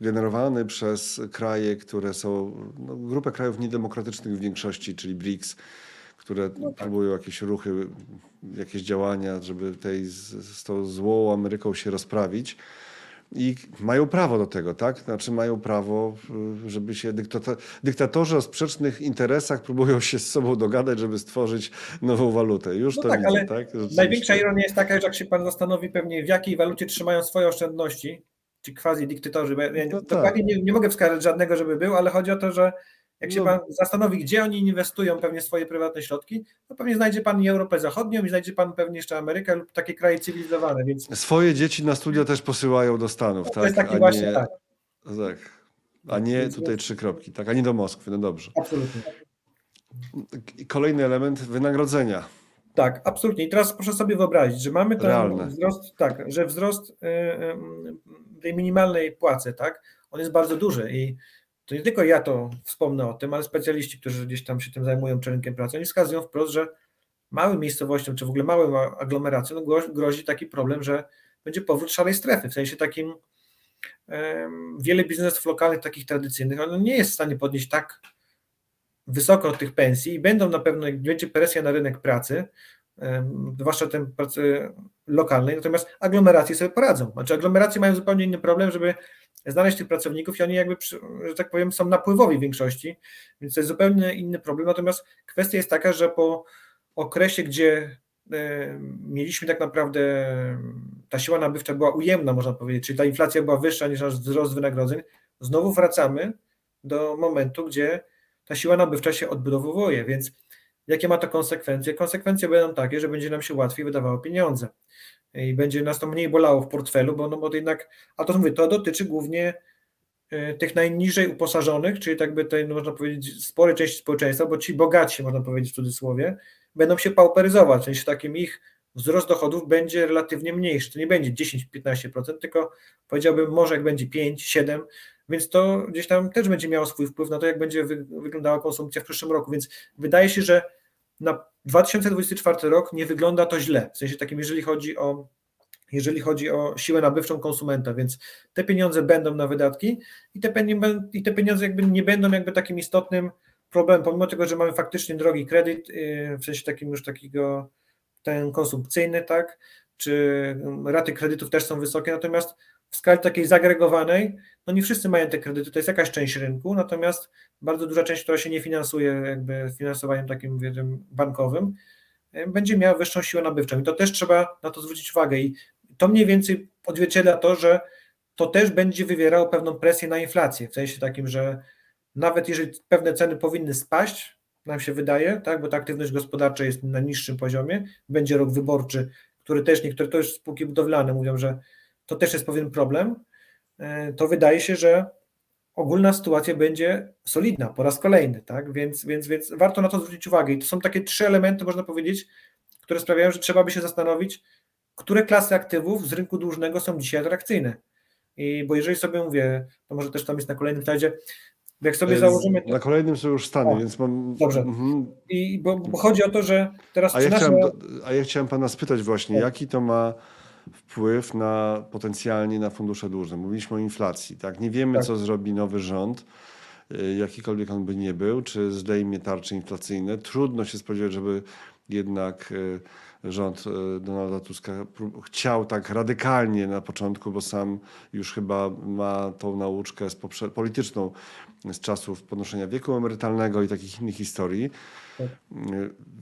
generowany przez kraje, które są, no, grupę krajów niedemokratycznych w większości, czyli BRICS, które no tak. próbują jakieś ruchy, jakieś działania, żeby tej z, z tą złą Ameryką się rozprawić. I mają prawo do tego, tak? Znaczy mają prawo, y, żeby się dyktata- dyktatorzy o sprzecznych interesach próbują się z sobą dogadać, żeby stworzyć nową walutę. Już No to tak, widzę, ale tak? Największa ironia jest taka, że jak się pan zastanowi pewnie w jakiej walucie trzymają swoje oszczędności, ci quasi dyktatorzy, ja No tak. dokładnie nie, nie mogę wskazać żadnego, żeby był, ale chodzi o to, że jak się No. pan zastanowi, gdzie oni inwestują pewnie swoje prywatne środki, to pewnie znajdzie pan i Europę Zachodnią i znajdzie pan pewnie jeszcze Amerykę lub takie kraje cywilizowane, więc Swoje dzieci na studia też posyłają do Stanów, to tak? jest taki a właśnie nie, tak, tak. A nie tutaj trzy kropki, tak? A nie do Moskwy, no dobrze. absolutnie. Kolejny element wynagrodzenia. Tak, absolutnie. I teraz proszę sobie wyobrazić, że mamy ten Realne. wzrost, tak, że wzrost y, y, tej minimalnej płacy, tak, on jest bardzo duży i to nie tylko ja to wspomnę o tym, ale specjaliści, którzy gdzieś tam się tym zajmują, czy rynkiem pracy, oni wskazują wprost, że małym miejscowościom, czy w ogóle małym aglomeracjom no, gro- grozi taki problem, że będzie powrót szarej strefy, w sensie takim em, wiele biznesów lokalnych, takich tradycyjnych, ono nie jest w stanie podnieść tak wysoko tych pensji i będą na pewno, jak będzie presja na rynek pracy, zwłaszcza ten pracy lokalnej, natomiast aglomeracje sobie poradzą. Znaczy aglomeracje mają zupełnie inny problem, żeby znaleźć tych pracowników i oni jakby, że tak powiem, są napływowi w większości, więc to jest zupełnie inny problem. Natomiast kwestia jest taka, że po okresie, gdzie e, mieliśmy tak naprawdę, ta siła nabywcza była ujemna, można powiedzieć, czyli ta inflacja była wyższa niż nasz wzrost wynagrodzeń, znowu wracamy do momentu, gdzie ta siła nabywcza się odbudowuje, więc jakie ma to konsekwencje? Konsekwencje będą takie, że będzie nam się łatwiej wydawało pieniądze i będzie nas to mniej bolało w portfelu, bo, no, bo to jednak, a to mówię, to dotyczy głównie e, tych najniżej uposażonych, czyli tak by tej, no, można powiedzieć, sporej części społeczeństwa, bo ci bogatsi, można powiedzieć w cudzysłowie, będą się pauperyzować, w sensie takim ich wzrost dochodów będzie relatywnie mniejszy. To nie będzie 10-15%, tylko powiedziałbym może jak będzie 5-7%, więc to gdzieś tam też będzie miało swój wpływ na to, jak będzie wy, wyglądała konsumpcja w przyszłym roku. Więc wydaje się, że na 2024 rok nie wygląda to źle. W sensie takim, jeżeli chodzi o jeżeli chodzi o siłę nabywczą konsumenta, więc te pieniądze będą na wydatki i te, i te pieniądze jakby nie będą jakby takim istotnym problemem, pomimo tego, że mamy faktycznie drogi kredyt, yy, w sensie takim już takiego ten konsumpcyjny, tak, czy raty kredytów też są wysokie, natomiast w skali takiej zagregowanej, no nie wszyscy mają te kredyty, to jest jakaś część rynku, natomiast bardzo duża część, która się nie finansuje jakby finansowaniem takim wiem, bankowym, będzie miała wyższą siłę nabywczą. I to też trzeba na to zwrócić uwagę. I to mniej więcej odzwierciedla to, że to też będzie wywierało pewną presję na inflację, w sensie takim, że nawet jeżeli pewne ceny powinny spaść, nam się wydaje, tak, bo ta aktywność gospodarcza jest na niższym poziomie, będzie rok wyborczy, który też niektóre to już spółki budowlane mówią, że to też jest pewien problem, to wydaje się, że ogólna sytuacja będzie solidna po raz kolejny, tak? Więc, więc, więc warto na to zwrócić uwagę. I to są takie trzy elementy, można powiedzieć, które sprawiają, że trzeba by się zastanowić, które klasy aktywów z rynku dłużnego są dzisiaj atrakcyjne. I bo jeżeli sobie mówię, to może też tam jest na kolejnym slajdzie, jak sobie założymy. To... Na kolejnym są już Stany, o, więc mam. Dobrze. Mhm. I bo, bo, chodzi o to, że teraz. A ja, nasze... chciałem, a ja chciałem pana spytać właśnie, tak. jaki to ma wpływ na potencjalnie na fundusze dłużne. Mówiliśmy o inflacji, tak? Nie wiemy, tak. co zrobi nowy rząd, jakikolwiek on by nie był, czy zdejmie tarcze inflacyjne. Trudno się spodziewać, żeby jednak rząd Donalda Tuska chciał tak radykalnie na początku, bo sam już chyba ma tą nauczkę z polityczną z czasów podnoszenia wieku emerytalnego i takich innych historii. Tak.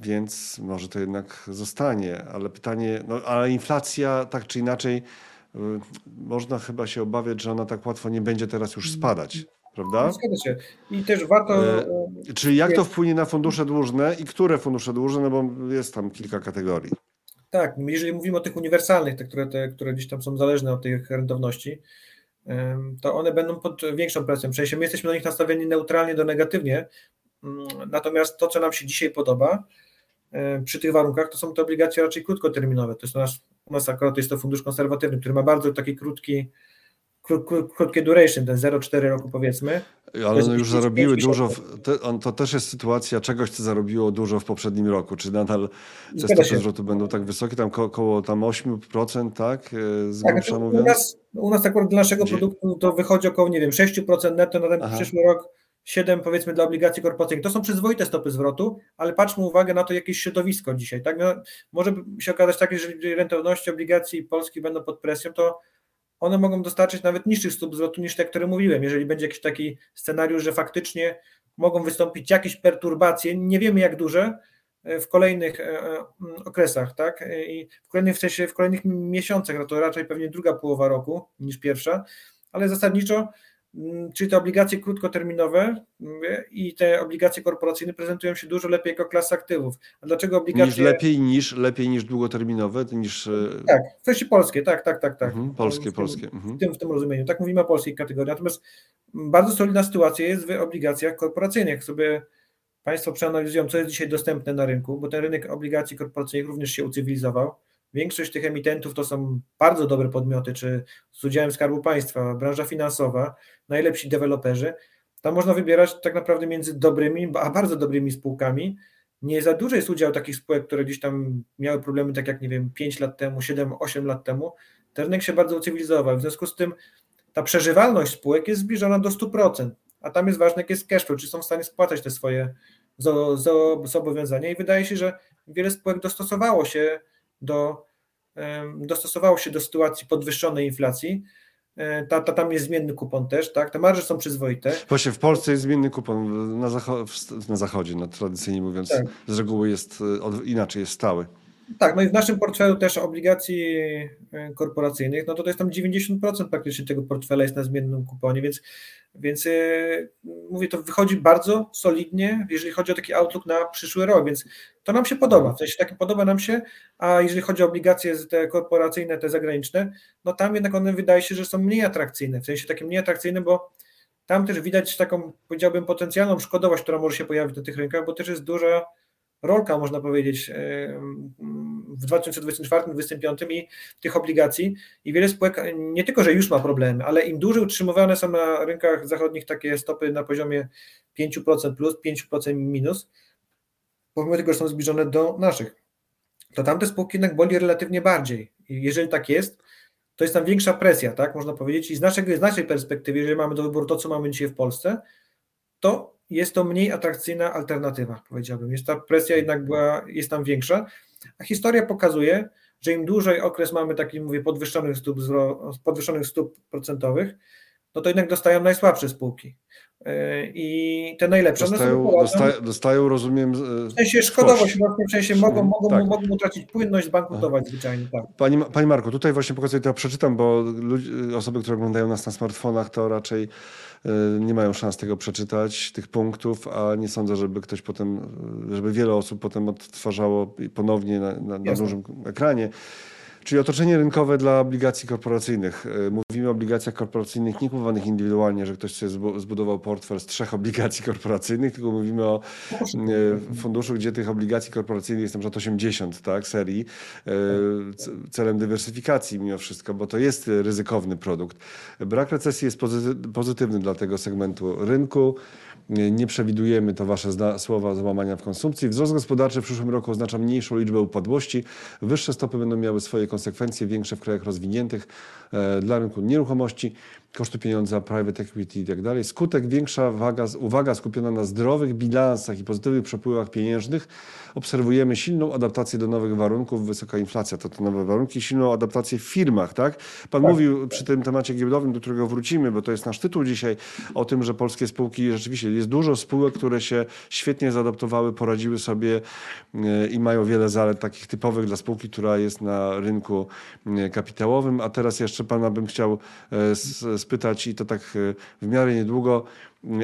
Więc może to jednak zostanie, ale pytanie, no ale inflacja tak czy inaczej, można chyba się obawiać, że ona tak łatwo nie będzie teraz już spadać. Prawda? Zgadza się. I też warto. E, czyli jak to wpłynie na fundusze dłużne i które fundusze dłużne, no bo jest tam kilka kategorii. Tak, jeżeli mówimy o tych uniwersalnych, te, które, te, które gdzieś tam są zależne od tych rentowności, to one będą pod większą presją. W sensie my jesteśmy do nich nastawieni neutralnie do negatywnie, natomiast to, co nam się dzisiaj podoba przy tych warunkach, to są te obligacje raczej krótkoterminowe. To jest nasz, u nas akurat jest to fundusz konserwatywny, który ma bardzo taki krótki, krótkie duration, ten 0,4 roku powiedzmy. Ale one już zarobiły dużo, w, to, to, też jest sytuacja czegoś, co zarobiło dużo w poprzednim roku. Czy nadal te stopy zwrotu będą tak wysokie, tam ko około tam 8%, tak? Z tak, grubsza u nas, u nas akurat dla naszego Gdzie? produktu to wychodzi około, nie wiem, 6% netto na ten Aha. przyszły rok, 7 powiedzmy dla obligacji korporacyjnych. To są przyzwoite stopy zwrotu, ale patrzmy uwagę na to jakieś środowisko dzisiaj. Tak? No, może się okazać tak, że jeżeli rentowności obligacji Polski będą pod presją, to one mogą dostarczyć nawet niższych stóp zwrotu niż te, które mówiłem. Jeżeli będzie jakiś taki scenariusz, że faktycznie mogą wystąpić jakieś perturbacje, nie wiemy jak duże, e, w kolejnych e, e, okresach, tak? I w kolejnych, w sensie w kolejnych miesiącach, no to raczej pewnie druga połowa roku niż pierwsza, ale zasadniczo Mm, czyli te obligacje krótkoterminowe i te obligacje korporacyjne prezentują się dużo lepiej jako klasa aktywów. A dlaczego obligacje... Niż lepiej niż, lepiej niż długoterminowe, niż... E, tak, w polskie, tak, tak, tak. tak. Mhm, polskie, w tym, polskie. Mhm. W, tym, w tym rozumieniu. Tak mówimy o polskiej kategorii. Natomiast bardzo solidna sytuacja jest w obligacjach korporacyjnych. Jak sobie Państwo przeanalizują, co jest dzisiaj dostępne na rynku, bo ten rynek obligacji korporacyjnych również się ucywilizował Większość tych emitentów to są bardzo dobre podmioty, czy z udziałem Skarbu Państwa, branża finansowa, najlepsi deweloperzy. Tam można wybierać tak naprawdę między dobrymi, a bardzo dobrymi spółkami. Nie za duży jest udział takich spółek, które gdzieś tam miały problemy, tak jak nie wiem, 5 lat temu, 7, 8 lat temu. Ten rynek się bardzo ucywilizował. W związku z tym ta przeżywalność spółek jest zbliżona do 100%, a tam jest ważne, jak jest cash flow, czy są w stanie spłacać te swoje zobowiązania. I wydaje się, że wiele spółek dostosowało się do, dostosowało się do sytuacji podwyższonej inflacji. E, ta, ta, tam jest zmienny kupon też, tak? Te marże są przyzwoite. Właśnie w Polsce jest zmienny kupon, na, zacho- na zachodzie, no, tradycyjnie mówiąc, tak. z reguły jest e, inaczej, jest stały. Tak, no i w naszym portfelu też obligacji e, korporacyjnych, no to to jest tam 90% praktycznie tego portfela jest na zmiennym kuponie, więc, więc yy, mówię, to wychodzi bardzo solidnie, jeżeli chodzi o taki outlook na przyszły rok, więc to nam się podoba, w sensie takim podoba nam się, a jeżeli chodzi o obligacje te korporacyjne, te zagraniczne, no tam jednak one wydaje się, że są mniej atrakcyjne, w sensie takie mniej atrakcyjne, bo tam też widać taką, powiedziałbym, potencjalną szkodowość, która może się pojawić na tych rynkach, bo też jest duża rolka, można powiedzieć, w 2024-2025 i tych obligacji i wiele spółek nie tylko, że już ma problemy, ale im dłużej utrzymywane są na rynkach zachodnich takie stopy na poziomie 5% plus, 5% minus, pomimo tego, że są zbliżone do naszych, to tamte spółki jednak boli relatywnie bardziej. I jeżeli tak jest, to jest tam większa presja, tak, można powiedzieć. I z, z naszej perspektywy, jeżeli mamy do wyboru to, co mamy dzisiaj w Polsce, to jest to mniej atrakcyjna alternatywa, powiedziałbym. Jest ta presja jednak była, jest tam większa, a historia pokazuje, że im dłużej okres mamy taki, mówię, podwyższonych stóp, podwyższonych stóp procentowych, no to jednak dostają najsłabsze spółki. E, I te najlepsze dostają, dostają, dostają, rozumiem. W sensie szkodowość, w sensie mogą, mogą, tak. mogą utracić płynność, zbankrutować zwyczajnie. Tak. Pani, Pani Marku, tutaj właśnie pokazuję, to przeczytam, bo osoby, które oglądają nas na smartfonach, to raczej e, nie mają szans tego przeczytać, tych punktów, a nie sądzę, żeby ktoś potem, żeby wiele osób potem odtwarzało ponownie na, na, na dużym ekranie. Czyli otoczenie rynkowe dla obligacji korporacyjnych. E, mówimy o obligacjach korporacyjnych nie kupowanych indywidualnie, że ktoś sobie zbudował portfel z trzech obligacji korporacyjnych, tylko mówimy o e, funduszu, gdzie tych obligacji korporacyjnych jest na przykład 80 tak, serii, e, celem dywersyfikacji mimo wszystko, bo to jest ryzykowny produkt. Brak recesji jest pozytywny dla tego segmentu rynku. Nie przewidujemy, to wasze słowa, załamania w konsumpcji. Wzrost gospodarczy w przyszłym roku oznacza mniejszą liczbę upadłości. Wyższe stopy będą miały swoje konsekwencje, większe w krajach rozwiniętych. E, dla rynku nieruchomości koszty pieniądza, private equity i tak dalej. Skutek większa waga, uwaga skupiona na zdrowych bilansach i pozytywnych przepływach pieniężnych. Obserwujemy silną adaptację do nowych warunków, wysoka inflacja to te nowe warunki, silną adaptację w firmach, tak? Pan tak. mówił przy tym temacie giełdowym, do którego wrócimy, bo to jest nasz tytuł dzisiaj, o tym, że polskie spółki, rzeczywiście jest dużo spółek, które się świetnie zaadaptowały, poradziły sobie e, i mają wiele zalet takich typowych dla spółki, która jest na rynku e, kapitałowym, a teraz jeszcze pana bym chciał e, spytać i to tak e, w miarę niedługo,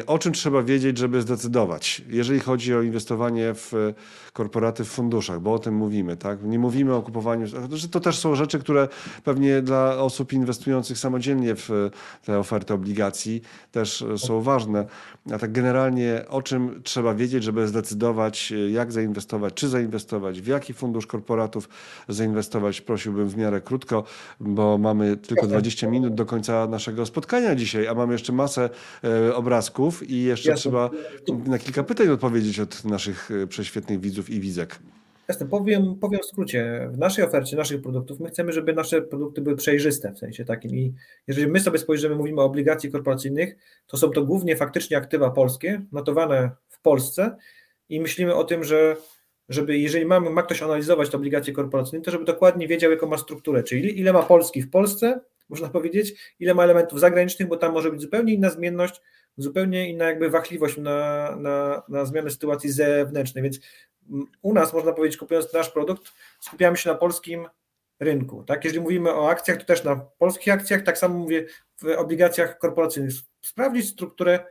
o czym trzeba wiedzieć, żeby zdecydować, jeżeli chodzi o inwestowanie w e, korporaty w funduszach, bo o tym mówimy, tak? Nie mówimy o kupowaniu, że to też są rzeczy, które pewnie dla osób inwestujących samodzielnie w e, te oferty obligacji też są ważne. A tak generalnie o czym trzeba wiedzieć, żeby zdecydować, jak zainwestować, czy zainwestować, w jaki fundusz korporatów zainwestować, prosiłbym w miarę krótko, bo mamy tylko 20 minut do końca naszego spotkania dzisiaj, a mamy jeszcze masę e, i jeszcze Jasne. trzeba na kilka pytań odpowiedzieć od naszych e, prześwietnych widzów i widzek. Jasne, powiem, powiem w skrócie. W naszej ofercie, naszych produktów, my chcemy, żeby nasze produkty były przejrzyste w sensie takim. I jeżeli my sobie spojrzymy, mówimy o obligacji korporacyjnych, to są to głównie faktycznie aktywa polskie, notowane w Polsce i myślimy o tym, że żeby jeżeli mamy, ma ktoś analizować te obligacje korporacyjne, to żeby dokładnie wiedział, jaką ma strukturę, czyli ile ma Polski w Polsce, można powiedzieć, ile ma elementów zagranicznych, bo tam może być zupełnie inna zmienność, zupełnie inna jakby wachliwość na, na, na zmianę sytuacji zewnętrznej, więc u nas można powiedzieć, kupując nasz produkt, skupiamy się na polskim rynku. Tak? Jeżeli mówimy o akcjach, to też na polskich akcjach, tak samo mówię w obligacjach korporacyjnych. Sprawdzić strukturę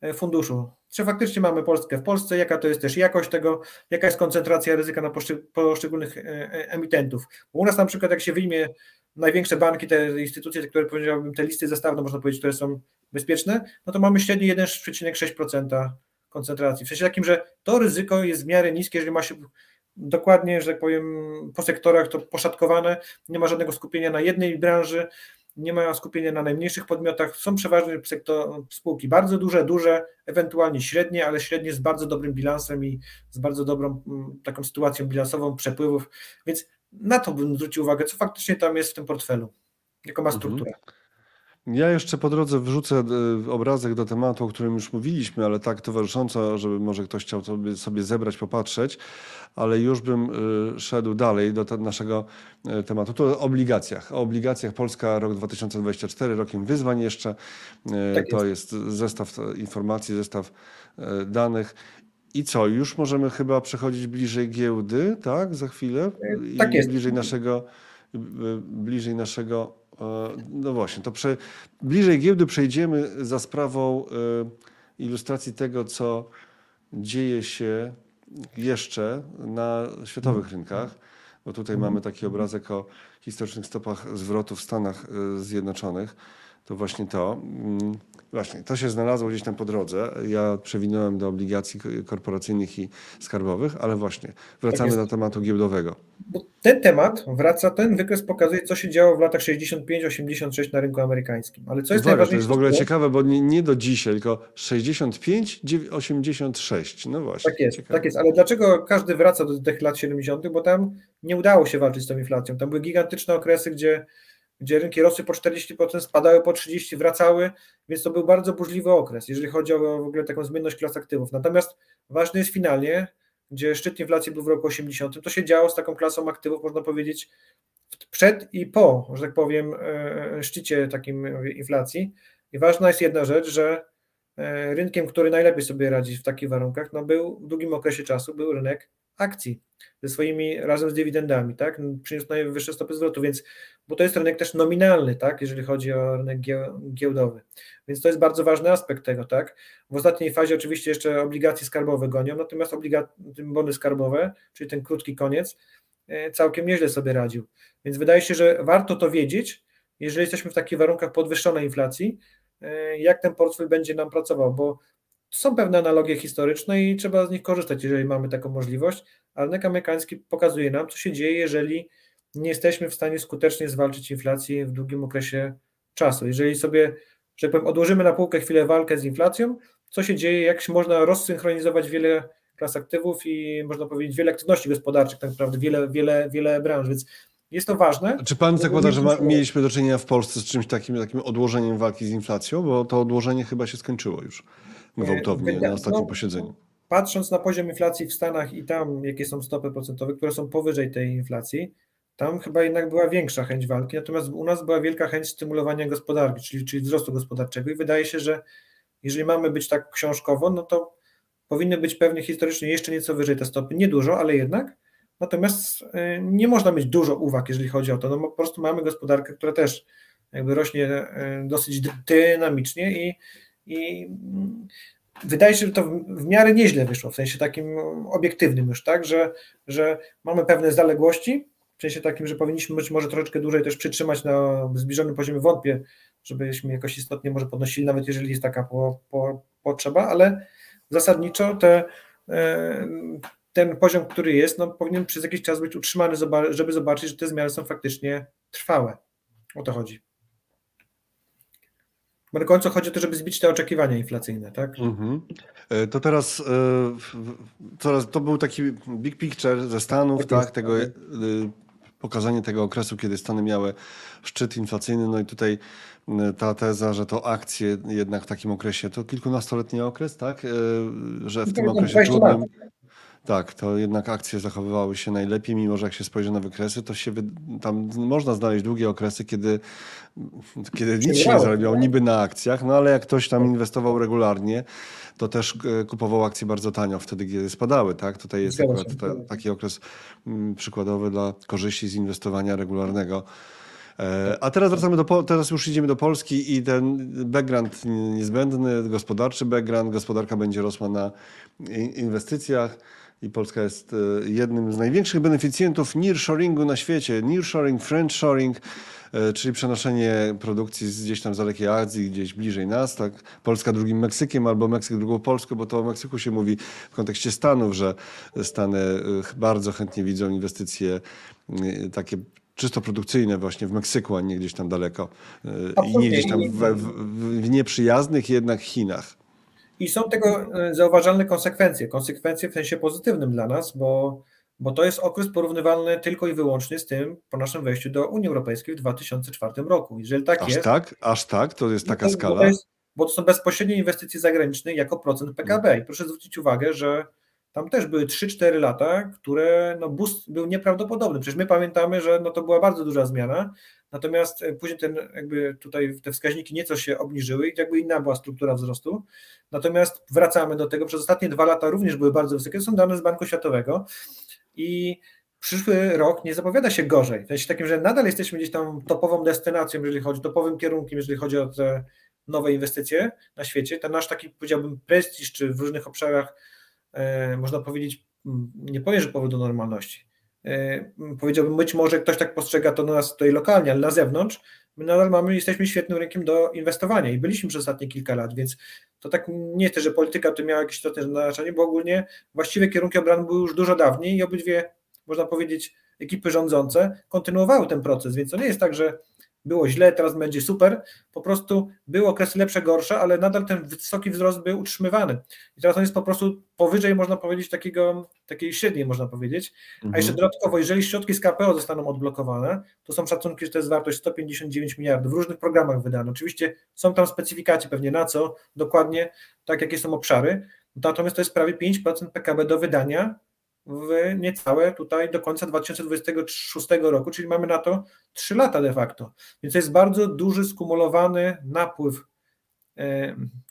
e, funduszu. Czy faktycznie mamy Polskę w Polsce, jaka to jest też jakość tego, jaka jest koncentracja ryzyka na poszczególnych e, e, emitentów. Bo u nas na przykład, jak się wyjmie największe banki, te instytucje, które powiedziałbym, te listy zestawne, można powiedzieć, które są bezpieczne, no to mamy średnio 1,6% koncentracji. W sensie takim, że to ryzyko jest w miarę niskie, jeżeli ma się dokładnie, że tak powiem, po sektorach to poszatkowane, nie ma żadnego skupienia na jednej branży, nie ma skupienia na najmniejszych podmiotach, są przeważnie sektor, spółki bardzo duże, duże, ewentualnie średnie, ale średnie z bardzo dobrym bilansem i z bardzo dobrą mm, taką sytuacją bilansową przepływów, więc na to bym zwrócił uwagę, co faktycznie tam jest w tym portfelu, jaką ma strukturę. Mhm. Ja jeszcze po drodze wrzucę e, obrazek do tematu, o którym już mówiliśmy, ale tak towarzysząco, żeby może ktoś chciał sobie, zebrać, popatrzeć, ale już bym e, szedł dalej do naszego e, tematu. To o obligacjach. O obligacjach Polska rok 2024, rokiem wyzwań jeszcze. Tak to jest. jest zestaw informacji, zestaw danych. I co, już możemy chyba przechodzić bliżej giełdy, tak? Za chwilę? Tak jest. Bliżej naszego, bliżej naszego no właśnie, to prze, bliżej giełdy przejdziemy za sprawą e, ilustracji tego, co dzieje się jeszcze na światowych mhm. rynkach, bo tutaj mhm. mamy taki obrazek o historycznych stopach zwrotu w Stanach e, Zjednoczonych. To właśnie to. Właśnie, to się znalazło gdzieś tam po drodze. Ja przewinąłem do obligacji korporacyjnych i skarbowych, ale właśnie, wracamy tak do tematu giełdowego. Bo ten temat wraca, ten wykres pokazuje, co się działo w latach 65-86 na rynku amerykańskim. Ale co jest Uwaga, To jest w ogóle ciekawe, bo nie, nie do dzisiaj, tylko 65-86. No właśnie. Tak jest, ciekawe. tak jest. Ale dlaczego każdy wraca do tych lat 70., bo tam nie udało się walczyć z tą inflacją. Tam były gigantyczne okresy, gdzie gdzie rynki rosły po 40%, spadały po 30%, wracały, więc to był bardzo burzliwy okres, jeżeli chodzi o w ogóle taką zmienność klas aktywów. Natomiast ważny jest finalnie, gdzie szczyt inflacji był w roku 80, to się działo z taką klasą aktywów, można powiedzieć, przed i po, że tak powiem, e, szczycie takim inflacji. I ważna jest jedna rzecz, że e, rynkiem, który najlepiej sobie radzi w takich warunkach, no był w długim okresie czasu, był rynek akcji ze swoimi, razem z dywidendami, tak, przyniósł najwyższe stopy zwrotu, więc, bo to jest rynek też nominalny, tak, jeżeli chodzi o rynek giełdowy, więc to jest bardzo ważny aspekt tego, tak. W ostatniej fazie oczywiście jeszcze obligacje skarbowe gonią, natomiast bony skarbowe, czyli ten krótki koniec, e, całkiem nieźle sobie radził, więc wydaje się, że warto to wiedzieć, jeżeli jesteśmy w takich warunkach podwyższonej inflacji, e, jak ten portfel będzie nam pracował, bo są pewne analogie historyczne i trzeba z nich korzystać, jeżeli mamy taką możliwość, ale rynek amerykański pokazuje nam, co się dzieje, jeżeli nie jesteśmy w stanie skutecznie zwalczyć inflacji w długim okresie czasu. Jeżeli sobie, że tak powiem, odłożymy na półkę chwilę walkę z inflacją, co się dzieje, jak się można rozsynchronizować wiele klas aktywów i można powiedzieć wiele aktywności gospodarczych, tak naprawdę wiele, wiele, wiele branż, więc jest to ważne. Czy pan zakłada, że ma, mieliśmy do czynienia w Polsce z czymś takim, takim odłożeniem walki z inflacją, bo to odłożenie chyba się skończyło już? Gwałtownie na ostatnim no, posiedzeniu. Patrząc na poziom inflacji w Stanach i tam, jakie są stopy procentowe, które są powyżej tej inflacji, tam chyba jednak była większa chęć walki, natomiast u nas była wielka chęć stymulowania gospodarki, czyli, czyli wzrostu gospodarczego. I wydaje się, że jeżeli mamy być tak książkowo, no to powinny być pewnie historycznie jeszcze nieco wyżej te stopy, niedużo, ale jednak, natomiast y, nie można mieć dużo uwag, jeżeli chodzi o to, no po prostu mamy gospodarkę, która też jakby rośnie y, dosyć dynamicznie i i wydaje się, że to w miarę nieźle wyszło, w sensie takim obiektywnym już, tak, że, że mamy pewne zaległości, w sensie takim, że powinniśmy być może troszeczkę dłużej też przytrzymać na zbliżonym poziomie, wątpię, żebyśmy jakoś istotnie może podnosili, nawet jeżeli jest taka po, po, potrzeba, ale zasadniczo te, e, ten poziom, który jest, no, powinien przez jakiś czas być utrzymany, żeby zobaczyć, że te zmiany są faktycznie trwałe. O to chodzi. Bo na końcu chodzi o to, żeby zbić te oczekiwania inflacyjne, tak? Mhm. E, to teraz, e, to był taki big picture ze Stanów, tak, tak tego, e, pokazanie tego okresu, kiedy Stany miały szczyt inflacyjny, no i tutaj ta teza, że to akcje jednak w takim okresie, to kilkunastoletni okres, tak, że w tym okresie trudnym, Tak, to jednak akcje zachowywały się najlepiej, mimo że jak się spojrzy na wykresy, to się tam można znaleźć długie okresy, kiedy, kiedy nic się nie zarabiało niby na akcjach, no ale jak ktoś tam inwestował regularnie, to też e, kupował akcje bardzo tanio wtedy, kiedy spadały, tak? Tutaj jest akurat taki okres mm, przykładowy dla korzyści z inwestowania regularnego. E, a teraz wracamy do, teraz już idziemy do Polski i ten background niezbędny, gospodarczy background, gospodarka będzie rosła na inwestycjach i Polska jest e, jednym z największych beneficjentów nearshoringu na świecie. Nearshoring, friendshoring, e, czyli przenoszenie produkcji z gdzieś tam z dalekiej Azji, gdzieś bliżej nas. Tak? Polska drugim Meksykiem albo Meksyk drugą Polską, bo to o Meksyku się mówi w kontekście Stanów, że Stany bardzo chętnie widzą inwestycje takie czysto produkcyjne właśnie w Meksyku, a nie gdzieś tam daleko. I nie gdzieś tam w, w, w nieprzyjaznych jednak Chinach. I są tego e, zauważalne konsekwencje. Konsekwencje w sensie pozytywnym dla nas, bo, bo to jest okres porównywalny tylko i wyłącznie z tym po naszym wejściu do Unii Europejskiej w 2004 roku. Jeżeli tak aż jest. tak? Aż tak? To jest taka to, skala. Bo to, jest, bo to są bezpośrednie inwestycje zagraniczne jako procent PKB. I proszę zwrócić uwagę, że tam też były 3-4 lata, które no boost był nieprawdopodobny. Przecież my pamiętamy, że no to była bardzo duża zmiana, natomiast e, później ten jakby tutaj te wskaźniki nieco się obniżyły i jakby inna była struktura wzrostu. Natomiast wracamy do tego, przez ostatnie dwa lata również były bardzo wysokie, to są dane z Banku Światowego i przyszły rok nie zapowiada się gorzej. W sensie takim, że nadal jesteśmy gdzieś tam topową destynacją, jeżeli chodzi, topowym kierunkiem, jeżeli chodzi o te nowe inwestycje na świecie. Ten nasz taki, powiedziałbym, prestiż, czy w różnych obszarach E, można powiedzieć, nie powiem, że powód do normalności. E, powiedziałbym, być może ktoś tak postrzega to nas tutaj lokalnie, ale na zewnątrz my nadal mamy, jesteśmy świetnym rynkiem do inwestowania i byliśmy przez ostatnie kilka lat, więc to tak nie jest, że polityka to miała jakieś istotne znaczenie, bo ogólnie właściwe kierunki obrony były już dużo dawniej i obydwie, można powiedzieć, ekipy rządzące kontynuowały ten proces, więc to nie jest tak, że było źle, teraz będzie super. Po prostu były okresy lepsze, gorsze, ale nadal ten wysoki wzrost był utrzymywany. I teraz on jest po prostu powyżej, można powiedzieć, takiego, takiej średniej, można powiedzieć. Mhm. A jeszcze dodatkowo, jeżeli środki z KPO zostaną odblokowane, to są szacunki, że to jest wartość 159 miliardów w różnych programach wydane. Oczywiście są tam specyfikacje pewnie na co, dokładnie tak, jakie są obszary. Natomiast to jest prawie 5% PKB do wydania w niecałe tutaj do końca 2026 roku, czyli mamy na to 3 lata de facto. Więc to jest bardzo duży skumulowany napływ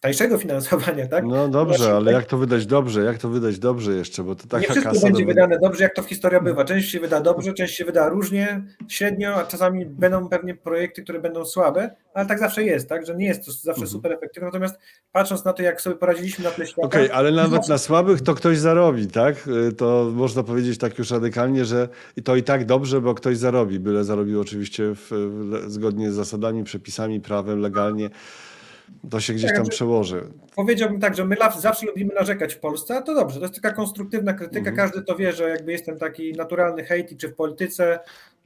tańszego finansowania, tak? No dobrze, ale jak to wydać dobrze? Jak to wydać dobrze jeszcze? Bo to taka nie wszystko kasa będzie wydane dobrze, jak to w historii bywa. Część się wyda dobrze, część się wyda różnie, średnio, a czasami będą pewnie projekty, które będą słabe, ale tak zawsze jest, tak? Że nie jest to zawsze mhm. super efektywne. Natomiast patrząc na to, jak sobie poradziliśmy na tle świata... Okej, okay, ale nawet na słabych to ktoś zarobi, tak? To można powiedzieć tak już radykalnie, że to i tak dobrze, bo ktoś zarobi, byle zarobił oczywiście w, zgodnie z zasadami, przepisami, prawem, legalnie. To się gdzieś tam tak, przełoży. Powiedziałbym tak, że my zawsze lubimy narzekać w Polsce, a to dobrze, to jest taka konstruktywna krytyka, mhm. każdy to wie, że jakby jestem taki naturalny hejt, czy w polityce,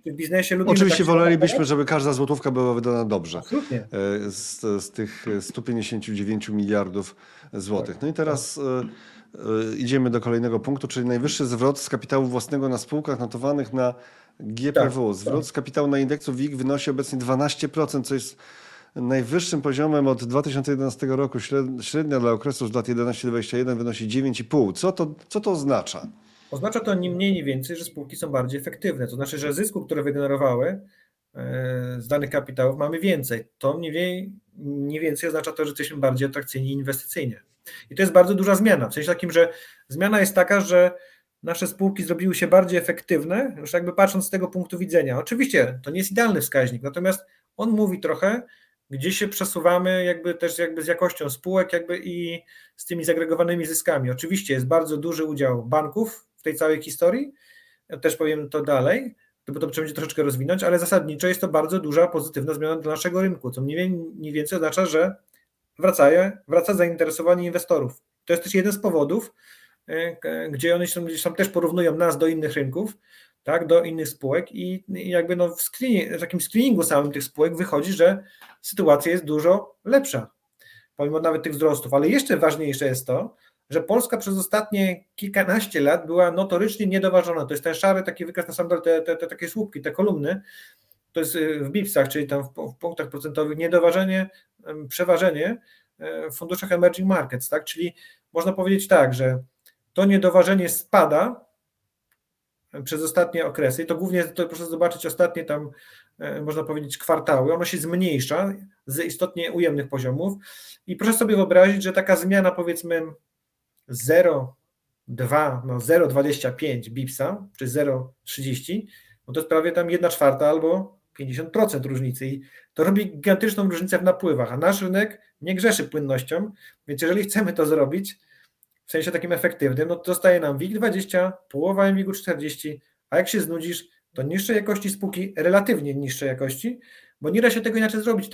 czy w biznesie. Lubimy Oczywiście tak wolelibyśmy, żeby każda złotówka była wydana dobrze. Absolutnie. E, z, z tych 159 miliardów złotych. No i teraz e, e, idziemy do kolejnego punktu, czyli najwyższy zwrot z kapitału własnego na spółkach notowanych na GPW. Tak, zwrot tak. z kapitału na indeksu WIG wynosi obecnie 12%, co jest najwyższym poziomem od 2011 roku. Średnia dla okresu z lat 11-21 wynosi 9,5. Co to, co to oznacza? Oznacza to ni mniej, ni więcej, że spółki są bardziej efektywne. To znaczy, że zysku, które wygenerowały e, z danych kapitałów mamy więcej. To mniej, mniej więcej oznacza to, że jesteśmy bardziej atrakcyjni inwestycyjnie. I to jest bardzo duża zmiana. W sensie takim, że zmiana jest taka, że nasze spółki zrobiły się bardziej efektywne, już jakby patrząc z tego punktu widzenia. Oczywiście to nie jest idealny wskaźnik, natomiast on mówi trochę, gdzie się przesuwamy jakby też jakby z jakością spółek jakby i z tymi zagregowanymi zyskami. Oczywiście jest bardzo duży udział banków w tej całej historii, ja też powiem to dalej, bo to trzeba będzie troszeczkę rozwinąć, ale zasadniczo jest to bardzo duża pozytywna zmiana dla naszego rynku, co mniej, mniej więcej oznacza, że wraca, wraca zainteresowanie inwestorów. To jest też jeden z powodów, e, gdzie oni są, gdzieś tam też porównują nas do innych rynków, tak, do innych spółek i jakby no w, screening, w takim screeningu samym tych spółek wychodzi, że sytuacja jest dużo lepsza, pomimo nawet tych wzrostów. Ale jeszcze ważniejsze jest to, że Polska przez ostatnie kilkanaście lat była notorycznie niedoważona. To jest ten szary taki wykaz na sam dole, te, te, te takie słupki, te kolumny, to jest y, w BIPS-ach, czyli tam w, w punktach procentowych, niedoważenie, przeważenie e, w funduszach emerging markets, tak? Czyli można powiedzieć tak, że to niedoważenie spada przez ostatnie okresy. I to głównie, to proszę zobaczyć ostatnie tam, e, można powiedzieć, kwartały. Ono się zmniejsza z istotnie ujemnych poziomów. I proszę sobie wyobrazić, że taka zmiana powiedzmy 0,2, no 0,25 bipsa, czy 0,30, no to jest prawie tam 1 czwarta albo 50% różnicy i to robi gigantyczną różnicę w napływach, a nasz rynek nie grzeszy płynnością, więc jeżeli chcemy to zrobić w sensie takim efektywnym, no to zostaje nam WIG 20, połowa MWIG 40, a jak się znudzisz, to niższej jakości spółki, relatywnie niższej jakości, bo nie da się tego inaczej zrobić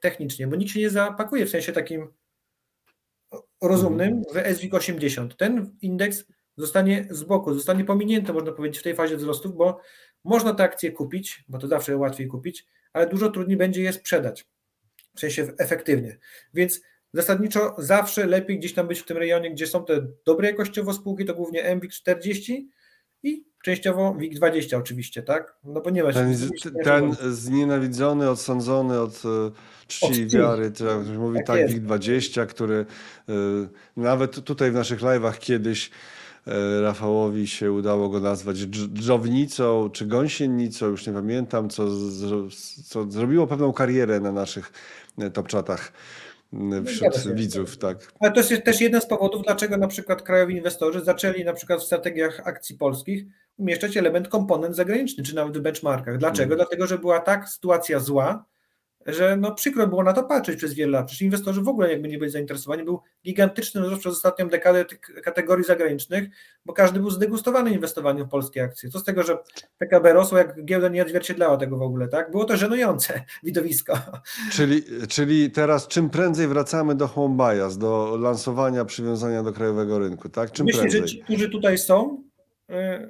technicznie, bo nikt się nie zapakuje w sensie takim rozumnym w SWIG 80. Ten indeks zostanie z boku, zostanie pominięty, można powiedzieć, w tej fazie wzrostów, bo można te akcje kupić, bo to zawsze łatwiej kupić, ale dużo trudniej będzie je sprzedać, w sensie efektywnie. Więc zasadniczo zawsze lepiej gdzieś tam być w tym rejonie, gdzie są te dobre jakościowo spółki, to głównie MWIG 40 i częściowo WIG 20 oczywiście, tak? No bo nie ma Ten, ten znienawidzony, odsądzony od e, czci i wiary, tak, mówi tak, tak WIG 20, który y, nawet tutaj w naszych live'ach kiedyś E, Rafałowi się udało go nazwać dżownicą czy gąsienicą, już nie pamiętam, co, co zrobiło pewną karierę na naszych e, topczatach no wśród widzów, tak. Ale to jest też jeden z powodów, dlaczego na przykład krajowi inwestorzy zaczęli na przykład w strategiach akcji polskich umieszczać element komponent zagraniczny, czy nawet w benchmarkach. Dlaczego? Hmm. Dlatego, że była tak sytuacja zła, że no przykro było na to patrzeć przez wiele lat. Przecież inwestorzy w ogóle jakby nie byli zainteresowani. Był gigantyczny wzrost przez ostatnią dekadę tych kategorii zagranicznych, bo każdy był zdegustowany inwestowaniem w polskie akcje. Co z tego, że PKB rosło, jak giełda nie odzwierciedlała tego w ogóle, tak? Było to żenujące widowisko. Czyli, czyli teraz czym prędzej wracamy do home bias, do lansowania przywiązania do krajowego rynku, tak? Czym Myślę, prędzej? że ci, którzy tutaj są,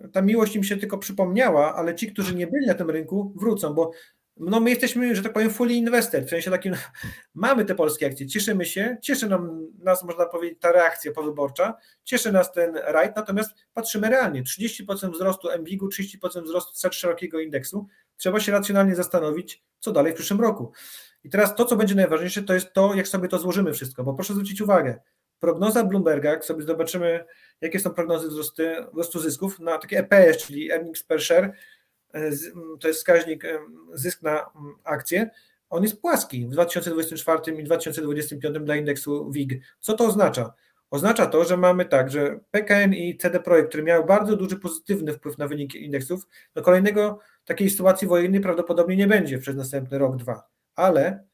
y, ta miłość im się tylko przypomniała, ale ci, którzy nie byli na tym rynku, wrócą, bo no my jesteśmy, że tak powiem, fully invested, w sensie takim, mamy te polskie akcje, cieszymy się, cieszy nam, nas, można powiedzieć, ta reakcja powyborcza, cieszy nas ten rajd, natomiast patrzymy realnie, 30% wzrostu MWIG-u, 30% wzrostu set szerokiego indeksu, trzeba się racjonalnie zastanowić, co dalej w przyszłym roku. I teraz to, co będzie najważniejsze, to jest to, jak sobie to złożymy wszystko, bo proszę zwrócić uwagę, prognoza Bloomberga, jak sobie zobaczymy, jakie są prognozy wzrostu, wzrostu zysków na takie EPS, czyli earnings per share, to jest wskaźnik e, zysk na akcję, on jest płaski w 2024 i 2025 dla indeksu WIG. Co to oznacza? Oznacza to, że mamy tak, że PKN i CD Projekt, które miały bardzo duży pozytywny wpływ na wyniki indeksów, do kolejnego takiej sytuacji wojennej prawdopodobnie nie będzie przez następny rok, dwa. Ale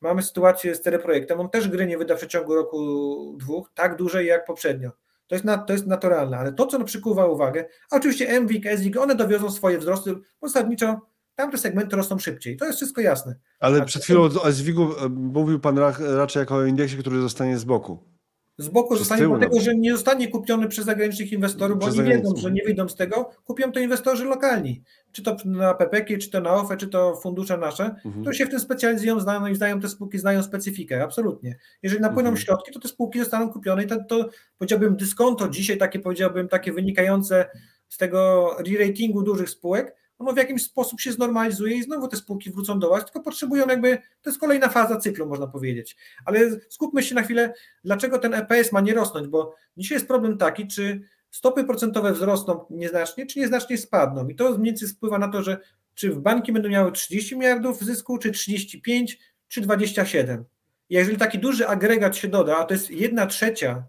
mamy sytuację z CD Projektem, on też gry nie wyda w przeciągu roku, dwóch, tak dużej jak poprzednio. To jest, na, to jest naturalne, ale to, co przykuwa uwagę, a oczywiście MWIG, SWIG, one dowiozą swoje wzrosty, bo zasadniczo tamte segmenty rosną szybciej. To jest wszystko jasne. Ale przed chwilą o SWIG-u e, mówił Pan raczej jako o indeksie, który zostanie z boku. Z boku zostanie, dlatego że nie zostanie kupiony przez zagranicznych inwestorów, bo oni wiedzą, że nie wyjdą z tego. Kupią to inwestorzy lokalni. Czy to na PPK, czy to na OFE, czy to fundusze nasze, mhm. które się w tym specjalizują, znają i znają te spółki, znają specyfikę, absolutnie. Jeżeli napłyną mhm. środki, to te spółki zostaną kupione i to, to powiedziałbym dyskonto dzisiaj takie powiedziałbym takie wynikające z tego re-ratingu dużych spółek, ono w jakimś sposób się znormalizuje i znowu te spółki wrócą do Was, tylko potrzebują jakby, to jest kolejna faza cyklu, można powiedzieć. Ale skupmy się na chwilę, dlaczego ten EPS ma nie rosnąć, bo dzisiaj jest problem taki, czy stopy procentowe wzrosną nieznacznie, czy nieznacznie spadną. I to mniej więcej wpływa na to, że czy w banki będą miały 30 miliardów zysku, czy 35, czy 27. I jeżeli taki duży agregat się doda, a to jest jedna trzecia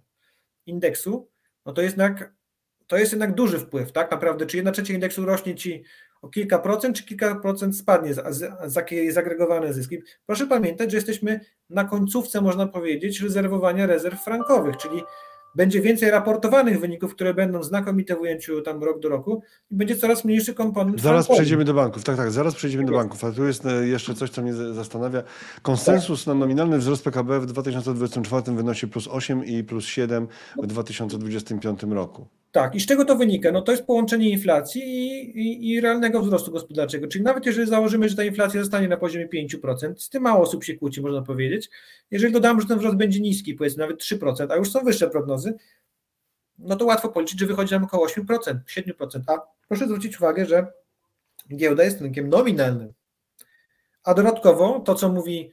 indeksu, no to jednak, to jest jednak duży wpływ, tak naprawdę, czy jedna trzecia indeksu rośnie Ci o kilka procent, czy kilka procent spadnie za, za, za zagregowane zyski. Proszę pamiętać, że jesteśmy na końcówce, można powiedzieć, rezerwowania rezerw frankowych, czyli będzie więcej raportowanych wyników, które będą znakomite w ujęciu tam rok do roku i będzie coraz mniejszy komponent. Zaraz frankowy. przejdziemy do banków, tak, tak, zaraz przejdziemy do banków, a tu jest e, jeszcze coś, co mnie zastanawia. Konsensus na nominalny wzrost PKB w 2024 wynosi plus 8 i plus 7 w 2025 roku. Tak, i z czego to wynika? No to jest połączenie inflacji i, i, i, realnego wzrostu gospodarczego. Czyli nawet jeżeli założymy, że ta inflacja zostanie na poziomie 5%, z tym mało osób się kłóci, można powiedzieć. Jeżeli dodamy, że ten wzrost będzie niski, powiedzmy nawet 3%, a już są wyższe prognozy, no to łatwo policzyć, że wychodzi nam około 8%, 7%. A proszę zwrócić uwagę, że giełda jest rynkiem nominalnym. A dodatkowo to, co mówi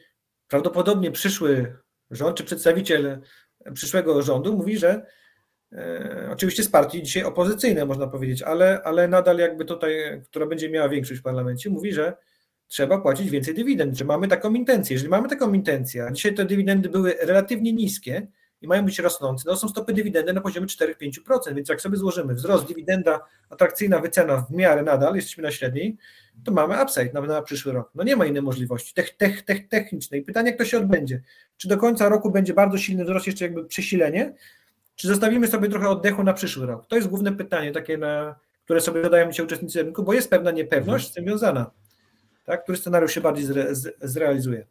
prawdopodobnie przyszły rząd, czy przedstawiciel przyszłego rządu, mówi, że oczywiście z partii dzisiaj opozycyjnej, można powiedzieć, ale, ale nadal jakby tutaj, która będzie miała większość w parlamencie, mówi, że trzeba płacić więcej dywidend, że mamy taką intencję. Jeżeli mamy taką intencję, a dzisiaj te dywidendy były relatywnie niskie i mają być rosnące, no są stopy dywidendy na poziomie 4-5%, więc jak sobie złożymy wzrost dywidenda, atrakcyjna wycena w miarę nadal, jesteśmy na średniej, to mamy upside na, na przyszły rok. No nie ma innej możliwości tech, tech, tech, technicznej. Pytanie, jak to się odbędzie. Czy do końca roku będzie bardzo silny wzrost, jeszcze jakby przesilenie, czy zostawimy sobie trochę oddechu na przyszły rok? To jest główne pytanie, takie, na, które sobie zadają się uczestnicy rynku, bo jest pewna niepewność z tym związana. Tak? Który scenariusz się bardziej zre, z, zrealizuje?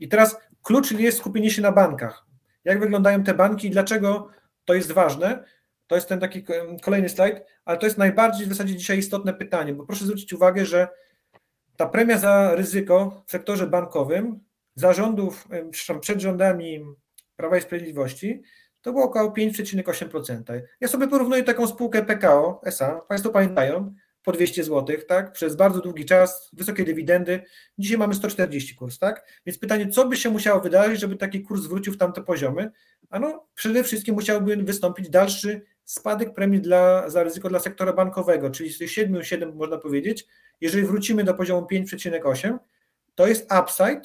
I teraz klucz jest skupienie się na bankach. Jak wyglądają te banki i dlaczego to jest ważne? To jest ten taki kolejny slajd, ale to jest najbardziej w zasadzie dzisiaj istotne pytanie, bo proszę zwrócić uwagę, że ta premia za ryzyko w sektorze bankowym zarządów, przed rządami Prawa i Sprawiedliwości to było około 5,8%. Ja sobie porównuję taką spółkę PKO SA, Państwo pamiętają, po 200 zł, tak, przez bardzo długi czas, wysokie dywidendy, dzisiaj mamy 140 kurs, tak, więc pytanie, co by się musiało wydarzyć, żeby taki kurs wrócił w tamte poziomy, ano przede wszystkim musiałby wystąpić dalszy spadek premii dla, za ryzyko dla sektora bankowego, czyli z tych 7,7 można powiedzieć, jeżeli wrócimy do poziomu 5,8, to jest upside